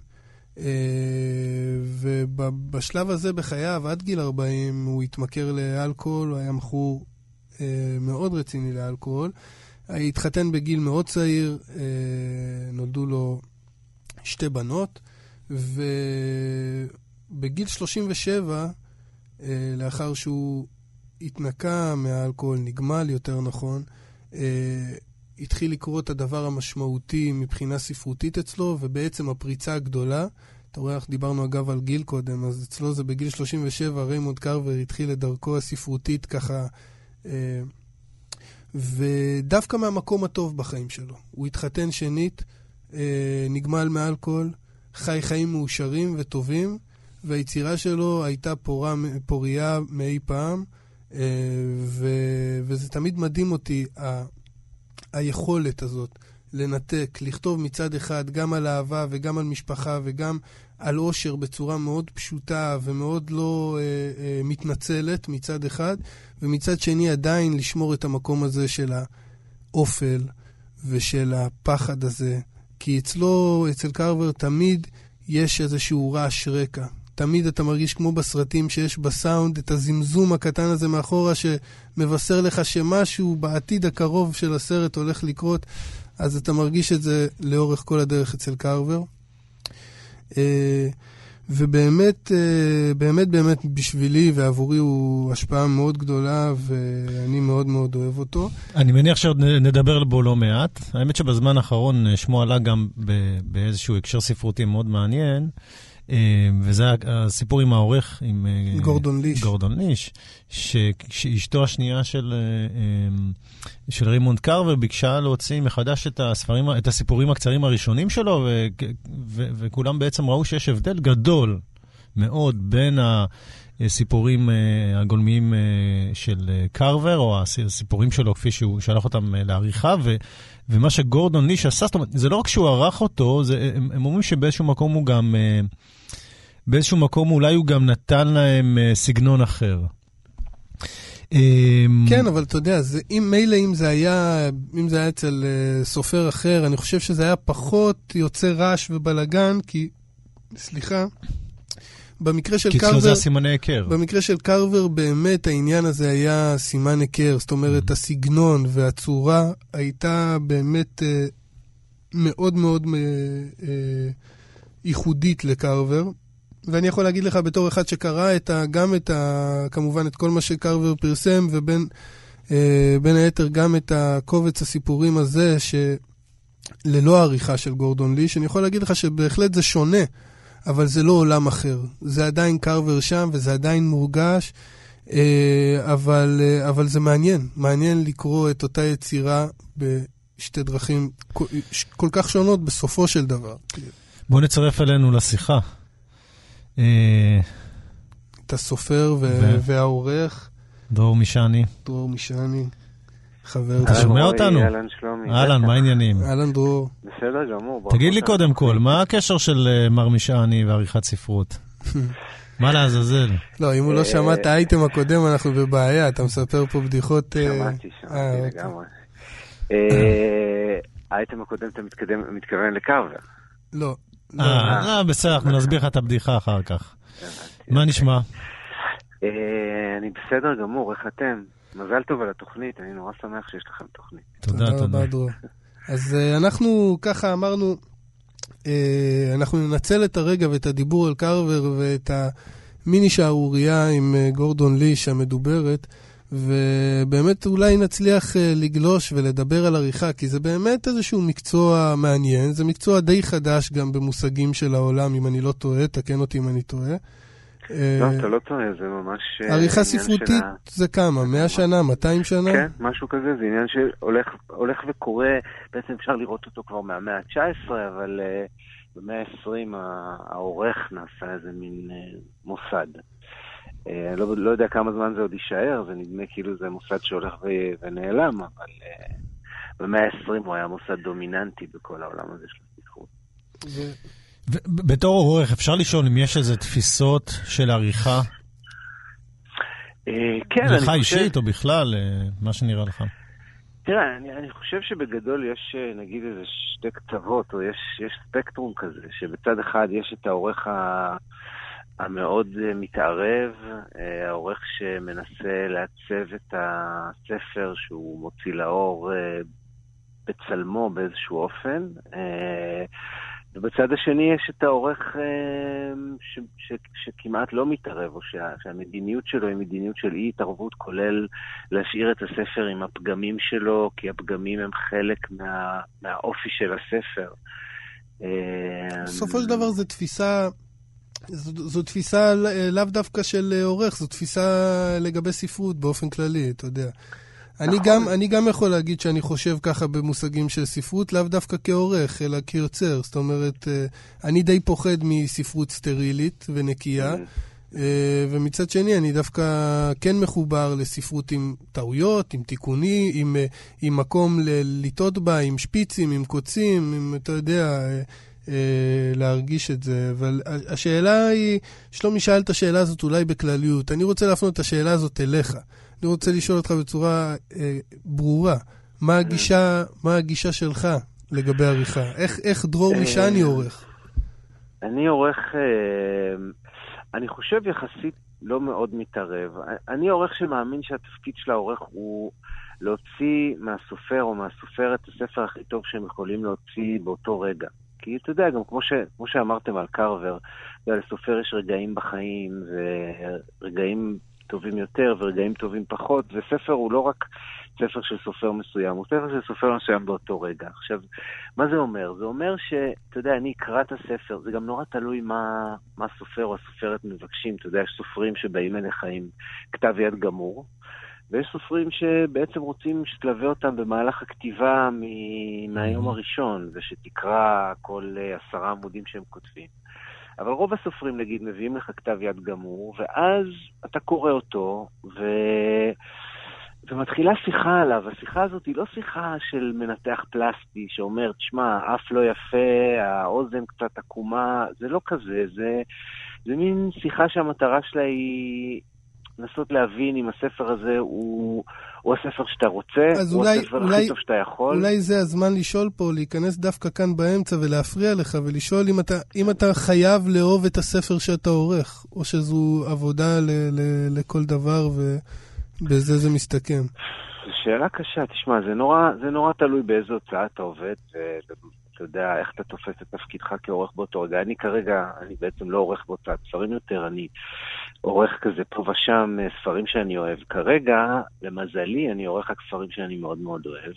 אה, ובשלב הזה בחייו, עד גיל 40, הוא התמכר לאלכוהול, הוא היה מכור אה, מאוד רציני לאלכוהול. התחתן בגיל מאוד צעיר, אה, נולדו לו שתי בנות, ובגיל 37, אה, לאחר שהוא התנקה מהאלכוהול, נגמל יותר נכון, אה, התחיל לקרות הדבר המשמעותי מבחינה ספרותית אצלו, ובעצם הפריצה הגדולה, אתה רואה, אנחנו דיברנו אגב על גיל קודם, אז אצלו זה בגיל 37, ריימונד קרבר התחיל את דרכו הספרותית ככה, אה, ודווקא מהמקום הטוב בחיים שלו. הוא התחתן שנית, אה, נגמל מאלכוהול, חי חיים מאושרים וטובים, והיצירה שלו הייתה פורה, פוריה מאי פעם. אה, ו, וזה תמיד מדהים אותי, ה, היכולת הזאת לנתק, לכתוב מצד אחד גם על אהבה וגם על משפחה וגם על אושר בצורה מאוד פשוטה ומאוד לא אה, אה, מתנצלת מצד אחד, ומצד שני עדיין לשמור את המקום הזה של האופל ושל הפחד הזה. כי אצלו, אצל קרבר, תמיד יש איזשהו רעש רקע. תמיד אתה מרגיש כמו בסרטים שיש בסאונד את הזמזום הקטן הזה מאחורה שמבשר לך שמשהו בעתיד הקרוב של הסרט הולך לקרות, אז אתה מרגיש את זה לאורך כל הדרך אצל קרבר. אה, ובאמת, אה, באמת, באמת בשבילי ועבורי הוא השפעה מאוד גדולה, ואני מאוד מאוד אוהב אותו. אני מניח שעוד נדבר בו לא מעט. האמת שבזמן האחרון אה, שמו עלה גם באיזשהו הקשר ספרותי מאוד מעניין, וזה ה- הסיפור עם העורך, עם... אה, גורדון ליש. גורדון ליש, ש- שאשתו השנייה של, אה, אה, של רימונד קרבר ביקשה להוציא מחדש את, הספרים, את הסיפורים הקצרים הראשונים שלו, ו- ו- וכולם בעצם ראו שיש הבדל גדול מאוד בין הסיפורים אה, הגולמיים של קרבר, או הס- הסיפורים שלו כפי שהוא שלח אותם לעריכה, ו- ומה שגורדון ליש עשה, זאת אומרת, זה לא רק שהוא ערך אותו, זה, הם, הם אומרים שבאיזשהו מקום הוא גם... אה, באיזשהו מקום אולי הוא גם נתן להם אה, סגנון אחר. אמ, כן, אבל אתה יודע, זה, אם מילא אם זה היה, אם זה היה אצל uh, סופר אחר, אני חושב שזה היה פחות יוצר רעש ובלגן, כי, סליחה, במקרה של כי אצלו קרבר... זה הסימני היכר. במקרה של קרבר באמת העניין הזה היה סימן היכר, זאת אומרת הסגנון והצורה הייתה באמת אה, מאוד מאוד אה, ייחודית לקרבר. ואני יכול להגיד לך בתור אחד שקרא את ה, גם את ה... כמובן את כל מה שקרבר פרסם, ובין אה, היתר גם את הקובץ הסיפורים הזה, שללא עריכה של גורדון ליש, אני יכול להגיד לך שבהחלט זה שונה. אבל זה לא עולם אחר. זה עדיין קרבר שם וזה עדיין מורגש, אה, אבל, אה, אבל זה מעניין. מעניין לקרוא את אותה יצירה בשתי דרכים כל כך שונות בסופו של דבר. בוא נצרף אלינו לשיחה. אה, את הסופר ו- ו- והעורך, דרור משעני. דרור משעני, חבר אתה. שומע אותנו? אהלן שלומי. אהלן. מה העניינים? אהלן דרור. בסדר גמור. תגיד לי קודם כל. מה הקשר של אה, מר משעני ועריכת ספרות? מה לעזאזל? לא, אם הוא לא שמע את האייטם הקודם, אנחנו בבעיה. אתה מספר פה בדיחות... אה, שמעתי, אה, שמעתי אוקיי. לגמרי. אה, האייטם הקודם אתה מתכוון לקרבר. לא. לא. אה, אה, בסדר, אנחנו נסביר לך את הבדיחה אחר כך. מה נשמע? אה, אני בסדר גמור, איך אתם? מזל טוב על התוכנית, אני נורא שמח שיש לכם תוכנית. תודה, תודה. אז אנחנו ככה אמרנו, אנחנו ננצל את הרגע ואת הדיבור על קרבר ואת המיני שערורייה עם גורדון ליש המדוברת, ובאמת אולי נצליח uh, לגלוש ולדבר על עריכה, כי זה באמת איזשהו מקצוע מעניין, זה מקצוע די חדש גם במושגים של העולם, אם אני לא טועה, תקן אותי אם אני טועה. לא, אה, אתה לא טועה, זה ממש... אה, עריכה ספרותית ה- זה כמה? 100 שנה? 200 שנה? כן, משהו כזה, זה עניין שהולך הולך וקורה, בעצם אפשר לראות אותו כבר מהמאה ה-19, אבל במאה ה-20 העורך נעשה איזה מין מוסד. Uh, לא, לא יודע כמה זמן זה עוד יישאר, זה נדמה כאילו זה מוסד שהולך ו- ונעלם, אבל uh, במאה ה-20 הוא היה מוסד דומיננטי בכל העולם הזה של הספרות. בתור עורך, אפשר לשאול אם יש איזה תפיסות של עריכה? Uh, כן, אני לך חושב... אישית או בכלל, אה, מה שנראה לך. תראה, אני, אני חושב שבגדול יש אה, נגיד איזה שתי קצוות, או יש, יש ספקטרום כזה, שבצד אחד יש את העורך ה, המאוד אה, מתערב, אה, העורך שמנסה לעצב את הספר שהוא מוציא לאור אה, בצלמו באיזשהו אופן. ובצד השני יש את העורך אה, ש, ש, שכמעט לא מתערב, או שה, שהמדיניות שלו היא מדיניות של אי התערבות, כולל להשאיר את הספר עם הפגמים שלו, כי הפגמים הם חלק מה, מהאופי של הספר. בסופו של דבר זו תפיסה, זו, זו תפיסה לאו דווקא של אה, עורך, זו תפיסה לגבי ספרות באופן כללי, אתה יודע. אני נכון. גם, אני גם יכול להגיד שאני חושב ככה במושגים של ספרות, לאו דווקא כעורך, אלא כיוצר. זאת אומרת, אה, אני די פוחד מספרות סטרילית ונקייה, אה, ומצד שני, אני דווקא כן מחובר לספרות עם טעויות, עם תיקוני, עם, אה, עם מקום לטעות בה, עם שפיצים, עם קוצים, עם, אתה יודע, אה, אה, להרגיש את זה. אבל השאלה היא, שלומי שאל את השאלה הזאת אולי בכלליות. אני רוצה להפנות את השאלה הזאת אליך. אני רוצה לשאול אותך בצורה אה, ברורה, מה הגישה, מה הגישה שלך לגבי עריכה? איך, איך דרור אה, משעני עורך? אני עורך, אה, אני חושב יחסית לא מאוד מתערב. אני עורך שמאמין שהתפקיד של העורך הוא להוציא מהסופר או מהסופרת את הספר הכי טוב שהם יכולים להוציא באותו רגע. כי אתה יודע, גם כמו, ש, כמו שאמרתם על קרבר, לסופר יש רגעים בחיים, ורגעים טובים יותר ורגעים טובים פחות, וספר הוא לא רק ספר של סופר מסוים, הוא ספר של סופר מסוים באותו רגע. עכשיו, מה זה אומר? זה אומר שאתה יודע, אני אקרא את הספר, זה גם נורא תלוי מה, מה הסופר או הסופרת מבקשים. אתה יודע, יש סופרים שבאים אליך עם כתב יד גמור, ויש סופרים שבעצם רוצים שתלווה אותם במהלך הכתיבה מ- מהיום הראשון, ושתקרא כל אה, עשרה עמודים שהם כותבים. אבל רוב הסופרים, נגיד, מביאים לך כתב יד גמור, ואז אתה קורא אותו, ו... ומתחילה שיחה עליו. השיחה הזאת היא לא שיחה של מנתח פלסטי שאומר, תשמע, אף לא יפה, האוזן קצת עקומה, זה לא כזה, זה, זה מין שיחה שהמטרה שלה היא לנסות להבין אם הספר הזה הוא, הוא הספר שאתה רוצה, הוא אולי- הספר אולי- הכי טוב שאתה יכול. אולי זה הזמן לשאול פה, להיכנס דווקא כאן באמצע ולהפריע לך ולשאול אם אתה, אם אתה חייב לאהוב את הספר שאתה עורך, או שזו עבודה ל, ל, לכל דבר ובזה זה מסתכם. זו שאלה קשה, תשמע, זה נורא, זה נורא תלוי באיזו הוצאה אתה עובד, ואתה יודע איך אתה תופס את תפקידך כעורך באותו רגע. אני כרגע, אני בעצם לא עורך בהוצאת ספרים יותר, אני עורך כזה פה ושם אה, ספרים שאני אוהב. כרגע, למזלי, אני עורך רק ספרים שאני מאוד מאוד אוהב,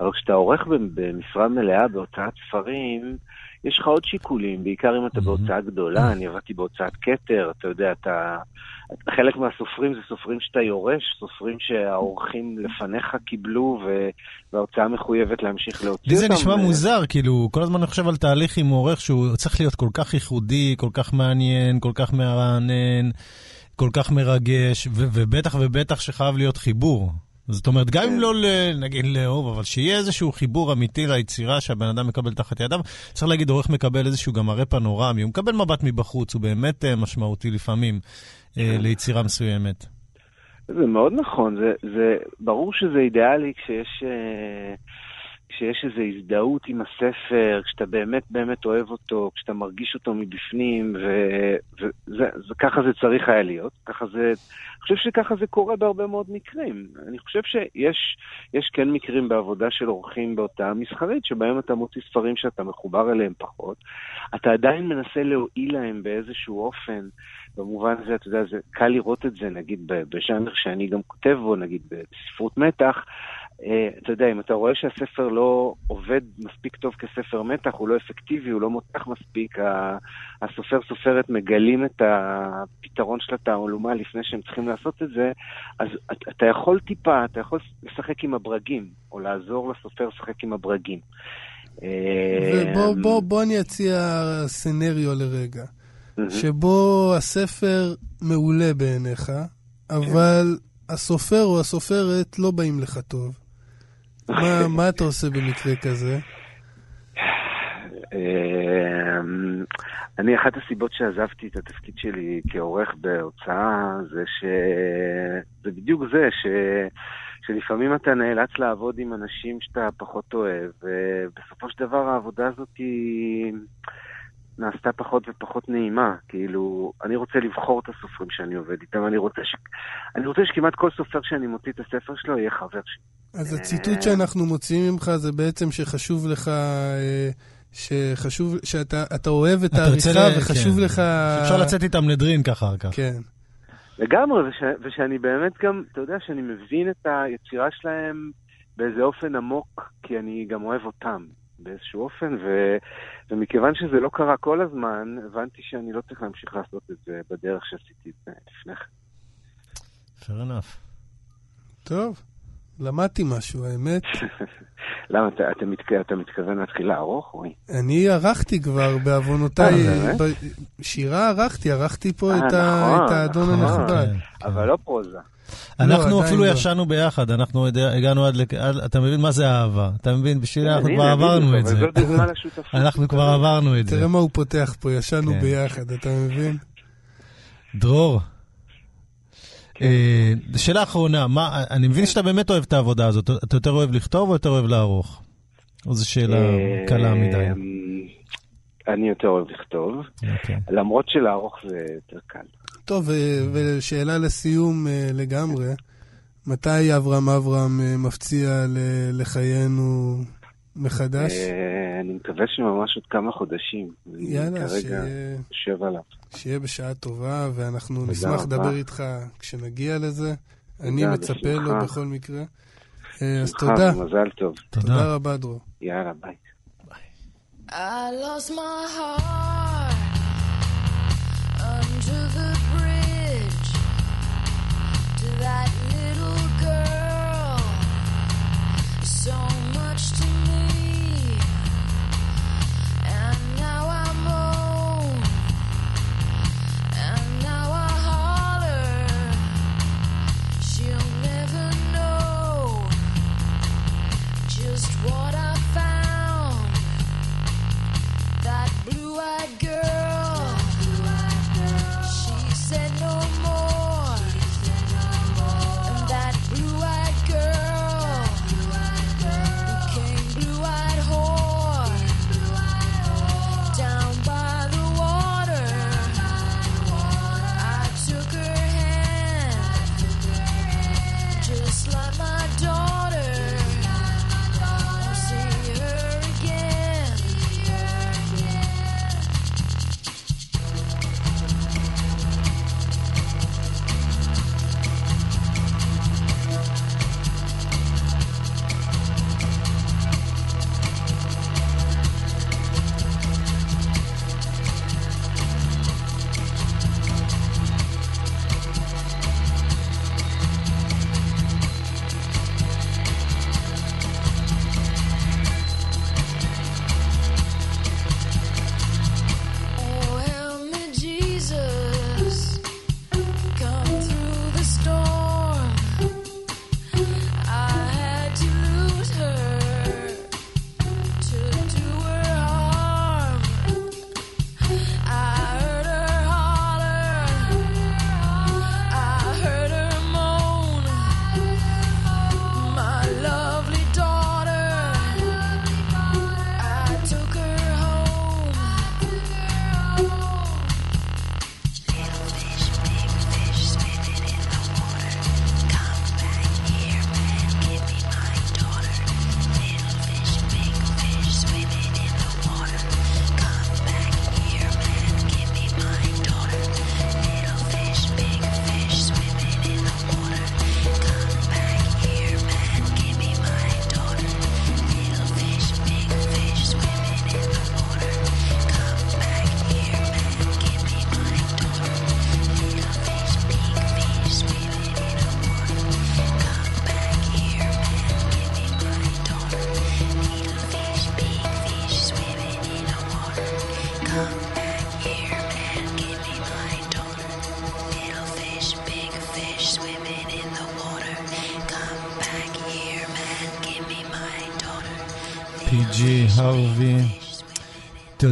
אבל כשאתה עורך במשרה מלאה בהוצאת ספרים, יש לך עוד שיקולים, בעיקר אם אתה בהוצאה גדולה, אני עבדתי בהוצאת כתר, אתה יודע, אתה... חלק מהסופרים זה סופרים שאתה יורש, סופרים שהאורחים לפניך קיבלו. וההוצאה מחויבת להמשיך להוציא לי אותם. זה נשמע ו- מוזר, כאילו, כל הזמן אני חושב על תהליך עם עורך שהוא צריך להיות כל כך ייחודי, כל כך מעניין, כל כך מרענן, כל כך מרגש, ובטח ובטח שחייב להיות חיבור. זאת אומרת, גם אם כן. לא נגיד לאהוב, אבל שיהיה איזשהו חיבור אמיתי ליצירה שהבן אדם מקבל תחת ידיו. צריך להגיד, עורך מקבל איזשהו גם מראה פנורמי, הוא מקבל מבט מבחוץ, הוא באמת אה, משמעותי לפעמים אה, כן. ליצירה מסוימת. זה מאוד נכון, זה, זה ברור שזה אידיאלי כשיש, אה, כשיש איזו הזדהות עם הספר, כשאתה באמת באמת אוהב אותו, כשאתה מרגיש אותו מבפנים, וככה זה צריך היה להיות, ככה זה, אני חושב שככה זה קורה בהרבה מאוד מקרים. אני חושב שיש יש כן מקרים בעבודה של עורכים בהוצאה מסחרית, שבהם אתה מוציא ספרים שאתה מחובר אליהם פחות, אתה עדיין מנסה להועיל להם באיזשהו אופן. במובן הזה, אתה יודע, זה קל לראות את זה, נגיד, בז'אנר שאני גם כותב בו, נגיד, בספרות מתח. אה, אתה יודע, אם אתה רואה שהספר לא עובד מספיק טוב כספר מתח, הוא לא אפקטיבי, הוא לא מותח מספיק, הסופר סופרת מגלים את הפתרון של התעלומה לפני שהם צריכים לעשות את זה, אז אתה- יכול טיפה, אתה יכול לשחק עם הברגים, או לעזור לסופר לשחק עם הברגים. אה, ובוא בוא, בוא אני אציע סנריו לרגע. שבו הספר מעולה בעיניך, אבל הסופר או הסופרת לא באים לך טוב. מה, מה אתה עושה במקרה כזה? אמ, אני, אחת הסיבות שעזבתי את התפקיד שלי כעורך בהוצאה, זה ש... זה בדיוק זה, ש... שלפעמים אתה נאלץ לעבוד עם אנשים שאתה פחות אוהב, ובסופו של דבר העבודה הזאת היא... נעשתה פחות ופחות נעימה. כאילו, אני רוצה לבחור את הסופרים שאני עובד איתם, אני רוצה, ש... אני רוצה שכמעט כל סופר שאני מוציא את הספר שלו יהיה חבר שלי. אז הציטוט שאנחנו מוציאים ממך זה בעצם שחשוב לך, אה, שחשוב, שאתה אתה אוהב את העריכה וחשוב כן. לך... אפשר לצאת איתם לדרינק אחר כך. כן. לגמרי, וש, ושאני באמת גם, אתה יודע, שאני מבין את היצירה שלהם באיזה אופן עמוק, כי אני גם אוהב אותם באיזשהו אופן, ו, ומכיוון שזה לא קרה כל הזמן, הבנתי שאני לא צריך להמשיך לעשות את זה בדרך שעשיתי את זה לפני כן. fair enough. טוב, למדתי משהו, האמת. למה, אתה, אתה, מתכ... אתה מתכוון להתחיל לערוך, רועי? אני ערכתי כבר בעוונותיי, אה? ב- שירה ערכתי, ערכתי פה אה, את ה- נכון, את האדון נכון. הנכבד. כן. אבל לא פרוזה. אנחנו עדיין אפילו לא. ישנו ביחד, אנחנו הגענו עד, לק- עד, אתה מבין מה זה אהבה? אתה מבין? בשביל אנחנו הנה, כבר עברנו את זה. אנחנו כבר עברנו את זה. תראה מה הוא פותח פה, ישנו כן. ביחד, אתה מבין? דרור, שאלה אחרונה, מה, אני מבין שאתה באמת אוהב את העבודה הזאת, אתה יותר אוהב לכתוב או יותר אוהב לערוך? או זו שאלה אה, קלה מדי? אני יותר אוהב לכתוב, אוקיי. למרות שלערוך זה יותר קל. טוב, ו- ושאלה לסיום אה, לגמרי, מתי אברהם אברהם אה, מפציע לחיינו מחדש? אה, ואני מקווה שממש עוד כמה חודשים. אני יאללה, כרגע שיהיה- יושב עליו. שיהיה בשעה טובה, ואנחנו נשמח רבה. לדבר איתך כשנגיע לזה. אני מצפה לו. בכל מקרה. אה, אז שמחה תודה. ומזל טוב. תודה. תודה רבה, דרור. יאללה, ביי. I lost my heart under the bridge to that little girl. So much to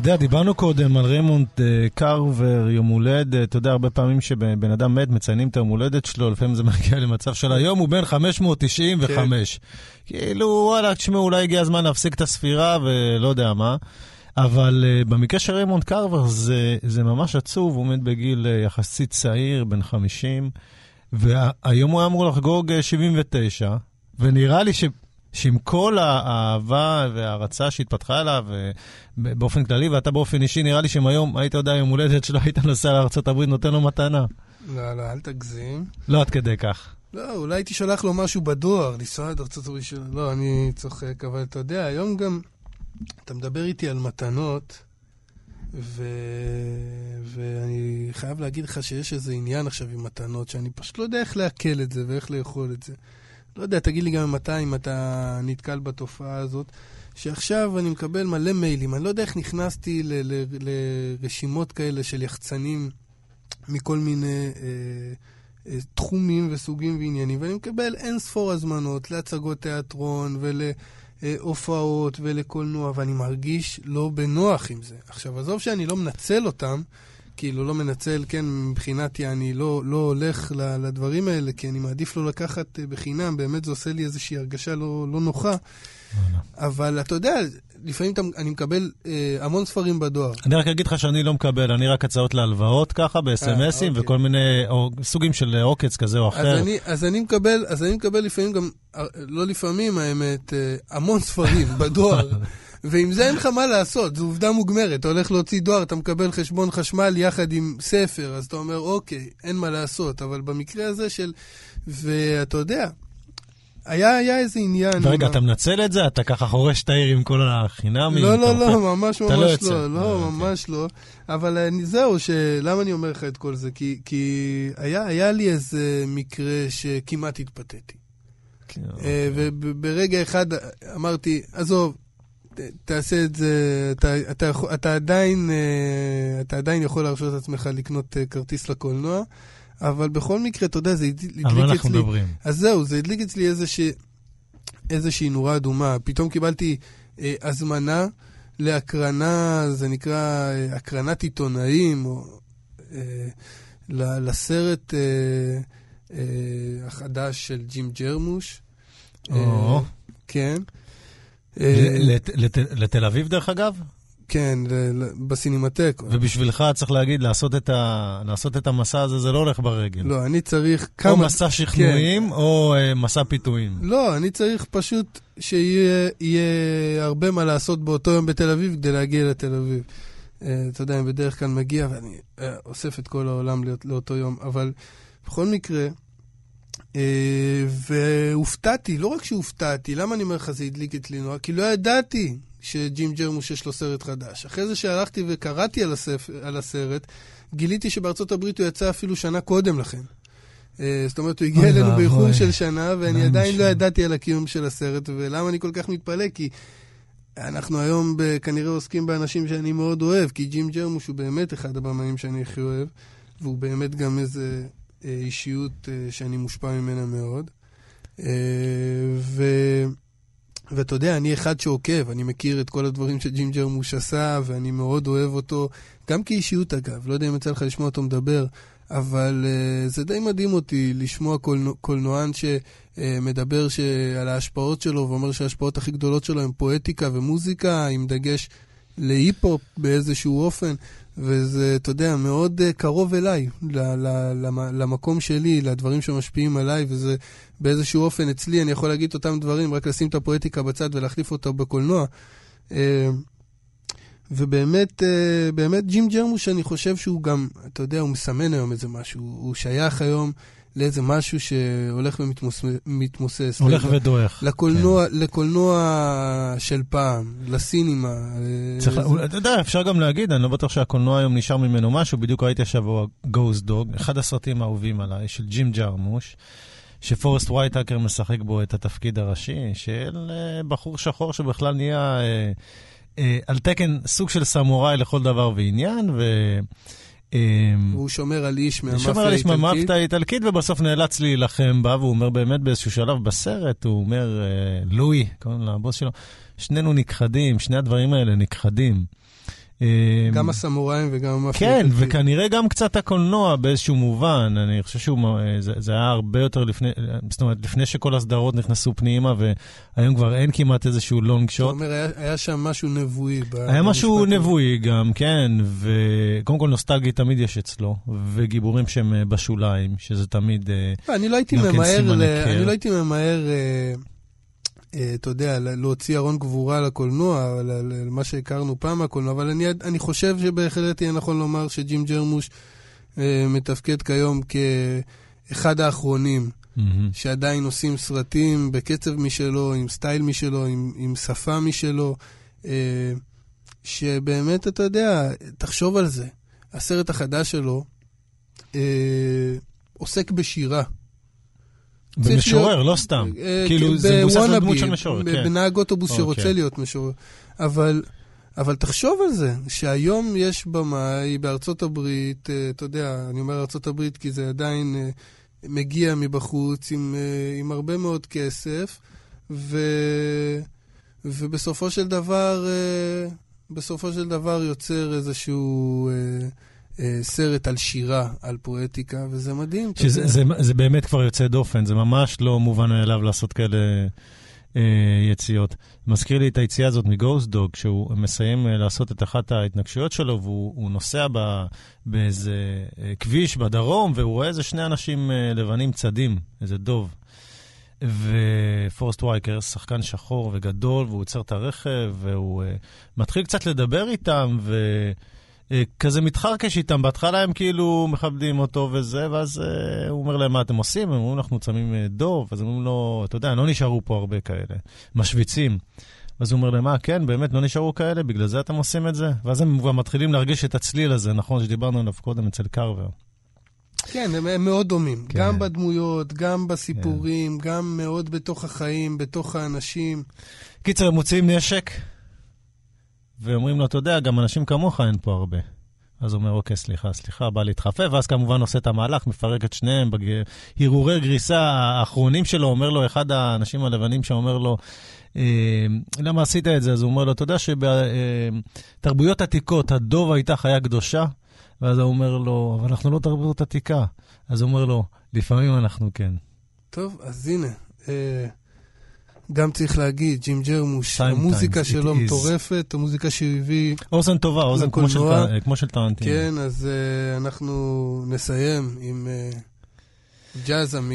יודע, דיברנו קודם על ריימונד אה, קרבר, יום הולדת, אתה יודע, הרבה פעמים שבן אדם מת, מציינים את היום הולדת שלו, לפעמים זה מגיע למצב של היום, הוא בן 595. כאילו, וואלה, תשמעו, אולי הגיע הזמן להפסיק את הספירה ולא יודע מה. אבל uh, במקרה של ריימונד קרבר זה, זה ממש עצוב, הוא מת בגיל uh, יחסית צעיר, בן 50, והיום הוא היה אמור לחגוג uh, 79, ונראה לי ש... שעם כל האהבה וההערצה שהתפתחה אליו אה, באופן כללי, ואתה באופן אישי, נראה לי שאם היום היית יודע יום הולדת שלו, היית נוסע לארה"ב, נותן לו מתנה. לא, לא, אל תגזים. לא עד כדי כך. לא, אולי הייתי שולח לו משהו בדואר, לנסוע עד הברית שלו. לא, אני צוחק, אבל אתה יודע, היום גם אתה מדבר איתי על מתנות, ו... ואני חייב להגיד לך שיש איזה עניין עכשיו עם מתנות, שאני פשוט לא יודע איך לעכל את זה ואיך לאכול את זה. לא יודע, תגיד לי גם מתי, אם אתה נתקל בתופעה הזאת, שעכשיו אני מקבל מלא מיילים, אני לא יודע איך נכנסתי לרשימות כאלה של יחצנים מכל מיני אה, אה, תחומים וסוגים ועניינים, ואני מקבל אין ספור הזמנות להצגות תיאטרון ולהופעות ולקולנוע, ואני מרגיש לא בנוח עם זה. עכשיו, עזוב שאני לא מנצל אותם, כאילו לא מנצל, כן, מבחינתי אני לא, לא הולך לדברים האלה, כי אני מעדיף לא לקחת אה, בחינם, באמת זה עושה לי איזושהי הרגשה לא, לא נוחה. אבל אתה יודע, לפעמים אתה, אני מקבל אה, המון ספרים בדואר. אני רק אגיד לך שאני לא מקבל, אני רק הצעות להלוואות ככה, בסמסים, אוקיי. וכל מיני או, סוגים של עוקץ כזה או אחר. אז אני, אז אני מקבל, אז אני מקבל לפעמים גם, אה, לא לפעמים האמת, אה, המון ספרים בדואר, ועם זה אין לך מה לעשות, זו עובדה מוגמרת. אתה הולך להוציא דואר, אתה מקבל חשבון חשמל יחד עם ספר, אז אתה אומר, אוקיי, אין מה לעשות. אבל במקרה הזה של... ואתה יודע, היה, היה איזה עניין... ורגע, עם אתה מנצל את זה? אתה ככה חורש את העיר עם כל החינמים? לא, אתה לא, אוכל- לא, ממש אתה לא ממש יוצא. לא, לא, ממש לא. אבל אני- זהו, למה אני אומר לך את כל זה? כי- כי היה היה לי איזה מקרה שכמעט התפתיתי. כן, אה, וברגע אחד אמרתי, עזוב, תעשה את זה, אתה, אתה, אתה, עדיין, אה, אתה עדיין יכול להרשות את עצמך לקנות אה, כרטיס לקולנוע, אבל בכל מקרה, אתה יודע, זה הדליק על מה אנחנו אצלי... מדברים? אז זהו, זה הדליק אצלי איזושהי, איזושהי נורה אדומה. פתאום קיבלתי אה, הזמנה להקרנה, זה נקרא אה, הקרנת עיתונאים, או אה, לסרט אה, אה, החדש של ג'ים ג'רמוש. או. אה, כן. אה, לתל אביב, דרך אגב? כן, בסינמטק. ובשבילך צריך להגיד, לעשות את ה- לעשות את המסע הזה, זה לא הולך ברגל. לא, אני צריך כמה... או מסע שכנועים, או אה, מסע פיתויים. לא, אני צריך פשוט שיהיה יהיה הרבה מה לעשות באותו יום בתל אביב כדי להגיע לתל אביב. אה, אתה יודע, אני בדרך כלל מגיע ואני אה, אוסף את כל העולם להיות- לאותו יום, אבל בכל מקרה, והופתעתי, לא רק שהופתעתי, למה אני אומר לך זה הדליק אצלי נורא? כי לא ידעתי שג'ים ג'רמוש יש לו סרט חדש. אחרי זה שהלכתי וקראתי על, הספר, על הסרט, גיליתי שבארצות הברית הוא יצא אפילו שנה קודם לכן. אה, זאת אומרת, הוא הגיע אלינו. באיחור של שנה, ואני עדיין לא. ידעתי על הקיום של הסרט, ולמה אני כל כך מתפלא? כי אנחנו היום כנראה עוסקים באנשים שאני מאוד אוהב, כי ג'ים ג'רמוש הוא באמת אחד הבמאים שאני הכי אוהב, והוא באמת גם איזה אה, אישיות אה, שאני מושפע ממנה מאוד. אה, ו... ואתה יודע, אני אחד שעוקב, אני מכיר את כל הדברים שג'ים ג'רמוש עשה, ואני מאוד אוהב אותו, גם כאישיות אגב, לא יודע אם יצא לך לשמוע אותו מדבר, אבל uh, זה די מדהים אותי לשמוע קולנוע, קולנוען שמדבר ש... על ההשפעות שלו, ואומר שההשפעות הכי גדולות שלו הן פואטיקה ומוזיקה, עם דגש להיפ-הופ באיזשהו אופן, וזה, אתה יודע, מאוד uh, קרוב אליי, למקום שלי, לדברים שמשפיעים עליי, וזה באיזשהו אופן אצלי, אני יכול להגיד אותם דברים, רק לשים את הפואטיקה בצד ולהחליף אותה בקולנוע. אה, ובאמת, אה, באמת ג'ים ג'רמוש, אני חושב שהוא גם, אתה יודע, הוא מסמן היום איזה משהו, הוא שייך היום לאיזה משהו שהולך ומתמוסס. הולך ל- ודועך. לקולנוע, לקולנוע של פעם, לסינימה. אה, צריך, זה- לה- אתה יודע, אפשר גם להגיד, אני לא בטוח שהקולנוע היום נשאר ממנו משהו, בדיוק ראיתי השבוע גוסט דוג, אחד הסרטים האהובים עליי, של ג'ים ג'רמוש, שפורסט וייטהקר משחק בו את התפקיד הראשי, של אה, בחור שחור שבכלל נהיה אה, אה, על תקן סוג של סמוראי לכל דבר ועניין, ו... אה, הוא שומר על איש מהמאפיה שומר על איש האיטלקית. מהמאפיה האיטלקית, ובסוף נאלץ להילחם בה, והוא אומר באמת באיזשהו שלב בסרט, הוא אומר, אה, לואי, קוראים לבוס שלו, שנינו נכחדים, שני הדברים האלה נכחדים. אה, גם הסמוראים וגם כן. וכנראה גם קצת הקולנוע באיזשהו מובן. אני חושב שהוא, אה, זה, זה היה הרבה יותר לפני, אה, זאת אומרת, לפני שכל הסדרות נכנסו פנימה, והיום כבר אין כמעט איזשהו לונג אתה שוט. אומר, היה- היה שם משהו נבואי. היה משהו. נבואי גם, כן, וקודם כל נוסטלגי תמיד יש אצלו, וגיבורים שהם אה, בשוליים, שזה תמיד... אה, לא, אני לא הייתי כן ממהר. אני לא הייתי ממהר, אתה יודע, להוציא ארון גבורה לקולנוע, למה שהכרנו פעם מהקולנוע, אבל אני, אני חושב שבהחלט יהיה נכון לומר שג'ים ג'רמוש אה, מתפקד כיום כאחד האחרונים מהמם. שעדיין עושים סרטים בקצב משלו, עם סטייל משלו, עם, עם שפה משלו, אה, שבאמת, אתה יודע, תחשוב על זה. הסרט החדש שלו אה, עוסק בשירה. במשורר, לא סתם. אה, כאילו, כן, זה מבוסס על דמות של משורר, כן. בנהג אוטובוס אוקיי. שרוצה להיות משורר. אבל, אבל תחשוב על זה, שהיום יש במאי בארצות הברית, אה, אתה יודע, אני אומר ארצות הברית כי זה עדיין אה, מגיע מבחוץ עם, עם הרבה מאוד כסף, ו, ובסופו של דבר, בסופו של דבר יוצר איזשהו... אה, סרט על שירה, על פואטיקה, וזה מדהים. שזה יודע. זה, זה באמת כבר יוצא דופן, זה ממש לא מובן מאליו לעשות כאלה אה, יציאות. מזכיר לי את היציאה הזאת מגוסט דוג, כשהוא מסיים אה, לעשות את אחת ההתנגשויות שלו, והוא הוא נוסע ב, באיזה אה, כביש בדרום, והוא רואה איזה שני אנשים אה, לבנים צדים, איזה דוב. ופורסט וייקר, שחקן שחור וגדול, והוא עוצר את הרכב, והוא uh, מתחיל קצת לדבר איתם, וכזה מתחרקש איתם. בהתחלה הם כאילו מכבדים אותו וזה, ואז uh, הוא אומר להם, מה אתם עושים? הם אומרים, אנחנו צמים uh, דוב, אז הם אומרים לו, אתה יודע, לא נשארו פה הרבה כאלה, משוויצים. אז הוא אומר להם, מה, כן, באמת לא נשארו כאלה? בגלל זה אתם עושים את זה? ואז הם כבר מתחילים להרגיש את הצליל הזה, נכון, שדיברנו עליו קודם אצל קרבר. כן, הם, הם מאוד דומים. כן. גם בדמויות, גם בסיפורים, גם מאוד בתוך החיים, בתוך האנשים. קיצר, הם מוציאים נשק, ואומרים לו, אתה יודע, גם אנשים כמוך אין פה הרבה. אז הוא אומר, אוקיי, סליחה, סליחה, בא להתחפף, ואז כמובן עושה את המהלך, מפרק את שניהם בהרהורי גריסה האחרונים שלו, אומר לו, אחד האנשים הלבנים שאומר לו, אה, למה עשית את זה? אז הוא אומר לו, אתה יודע שבתרבויות עתיקות הדוב הייתה חיה קדושה? ואז הוא אומר לו, אבל אנחנו לא תרבות עתיקה. אז הוא אומר לו, לפעמים אנחנו כן. טוב, אז הנה, אה, גם צריך להגיד, ג'ים ג'רמוש, המוזיקה שלו. מטורפת, המוזיקה שהוא הביא, אוזן טובה, אוזן כמו של. ט- כמו של טרנטינו. כן, אז אה, אנחנו נסיים עם אה, ג'אזה מ...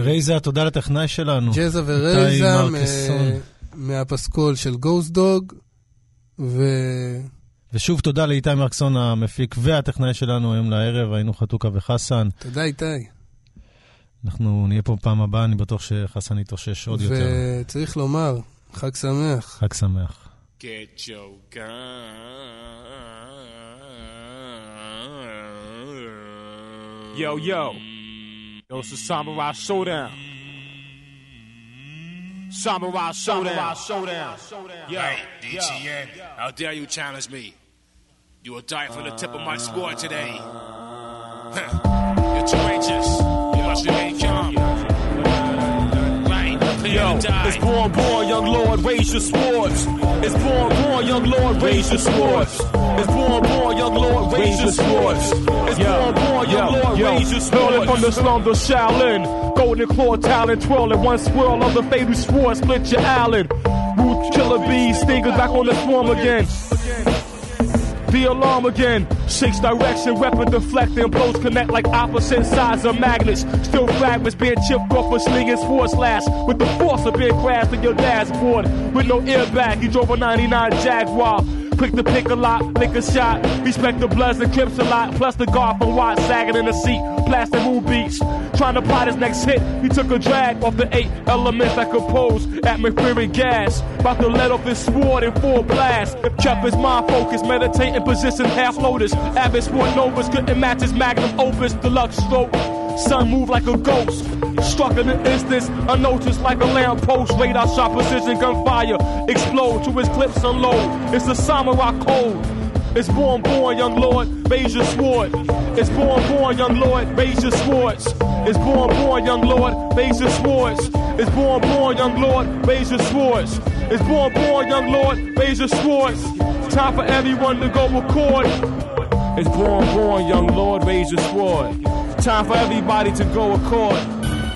רייזה, תודה לטכנאי שלנו. ג'אזה ורייזה. מ- מהפסקול של גוסט דוג, ו... ושוב תודה לאיתי מרקסון המפיק והטכנאי שלנו היום לערב, היינו חתוכה וחסן. תודה איתי. אנחנו נהיה פה פעם הבאה, אני בטוח שחסן יתאושש עוד יותר. וצריך לומר, חג שמח. חג שמח. Get your gun. Yo, yo. Yo, it's a Samurai Showdown. Samurai Showdown. Showdown. Yo, Hey, DTN, how dare you challenge me? You will die from the tip of my sword today. You're courageous. You must remain die. it's born, born, young lord, raise your swords. It's born, born, young lord, raise your swords. It's born, born, young lord, raise your swords. It's born, born, young lord, raise your swords. from the slums of Shaolin, golden claw talent twirling, one swirl of the fatal sword, split your Allen. Root killer bees, stingers back on the swarm again. The alarm again. Shakes direction, weapon deflecting. Blows connect like opposite sides of magnets. Still fragments being chipped off a slinging sword slash. With the force of being crashed in your dashboard. With no airbag, he drove a 99 Jaguar. Quick to pick a lot, lick a shot. Respect the Bloods and Crips a lot. Plus the guard from Watt sagging in the seat. Plastic moon beats. Trying to plot his next hit. He took a drag off the eight elements that compose atmospheric gas. About to let off his sword in full blast. Kept his mind focused, meditating position half lotus. Avid sport novas couldn't match his magnum opus. Deluxe stroke. Sun moved like a ghost. Struck in an instance, unnoticed like a lamppost. Radar shot precision gunfire. Explode to his clips unload. It's the samurai code. It's born, born, young lord, your sword. It's born, born, young lord, your swords. It's born, born, young lord, your swords. It's born, born, young lord, your swords. It's born, born, young lord, your swords. Time for everyone to go record. It's born, born, young lord, raise your sword. Time for everybody to go accord.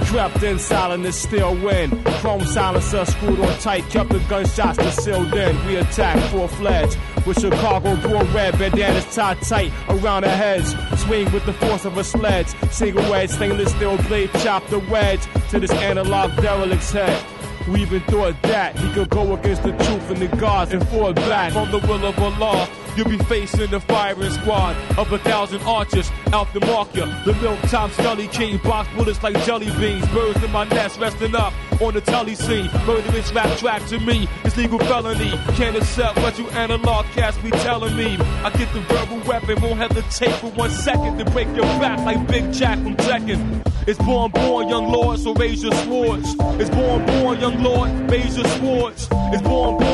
Trapped in silence, still win. Chrome silencer screwed on tight, kept the gunshots concealed in. We attack full fledged. With Chicago draw red, bandanas tied tight around our heads. Swing with the force of a sledge. Single wedge, stainless steel blade, chop the wedge to this analog derelict's head. We even thought that he could go against the truth and the gods and fall back from the will of Allah. You'll be facing the firing squad of a thousand archers out the mark ya. The milk top scully king box bullets like jelly beans. Birds in my nest resting up on the telly scene. Murderous rap track to me is legal felony. Can't accept what you analog cats be telling me. I get the verbal weapon, won't hesitate for one second to break your back like Big Jack from Tekken. It's born, born, young lord, so raise your swords. It's born, born, young lord, raise your swords. It's born, born,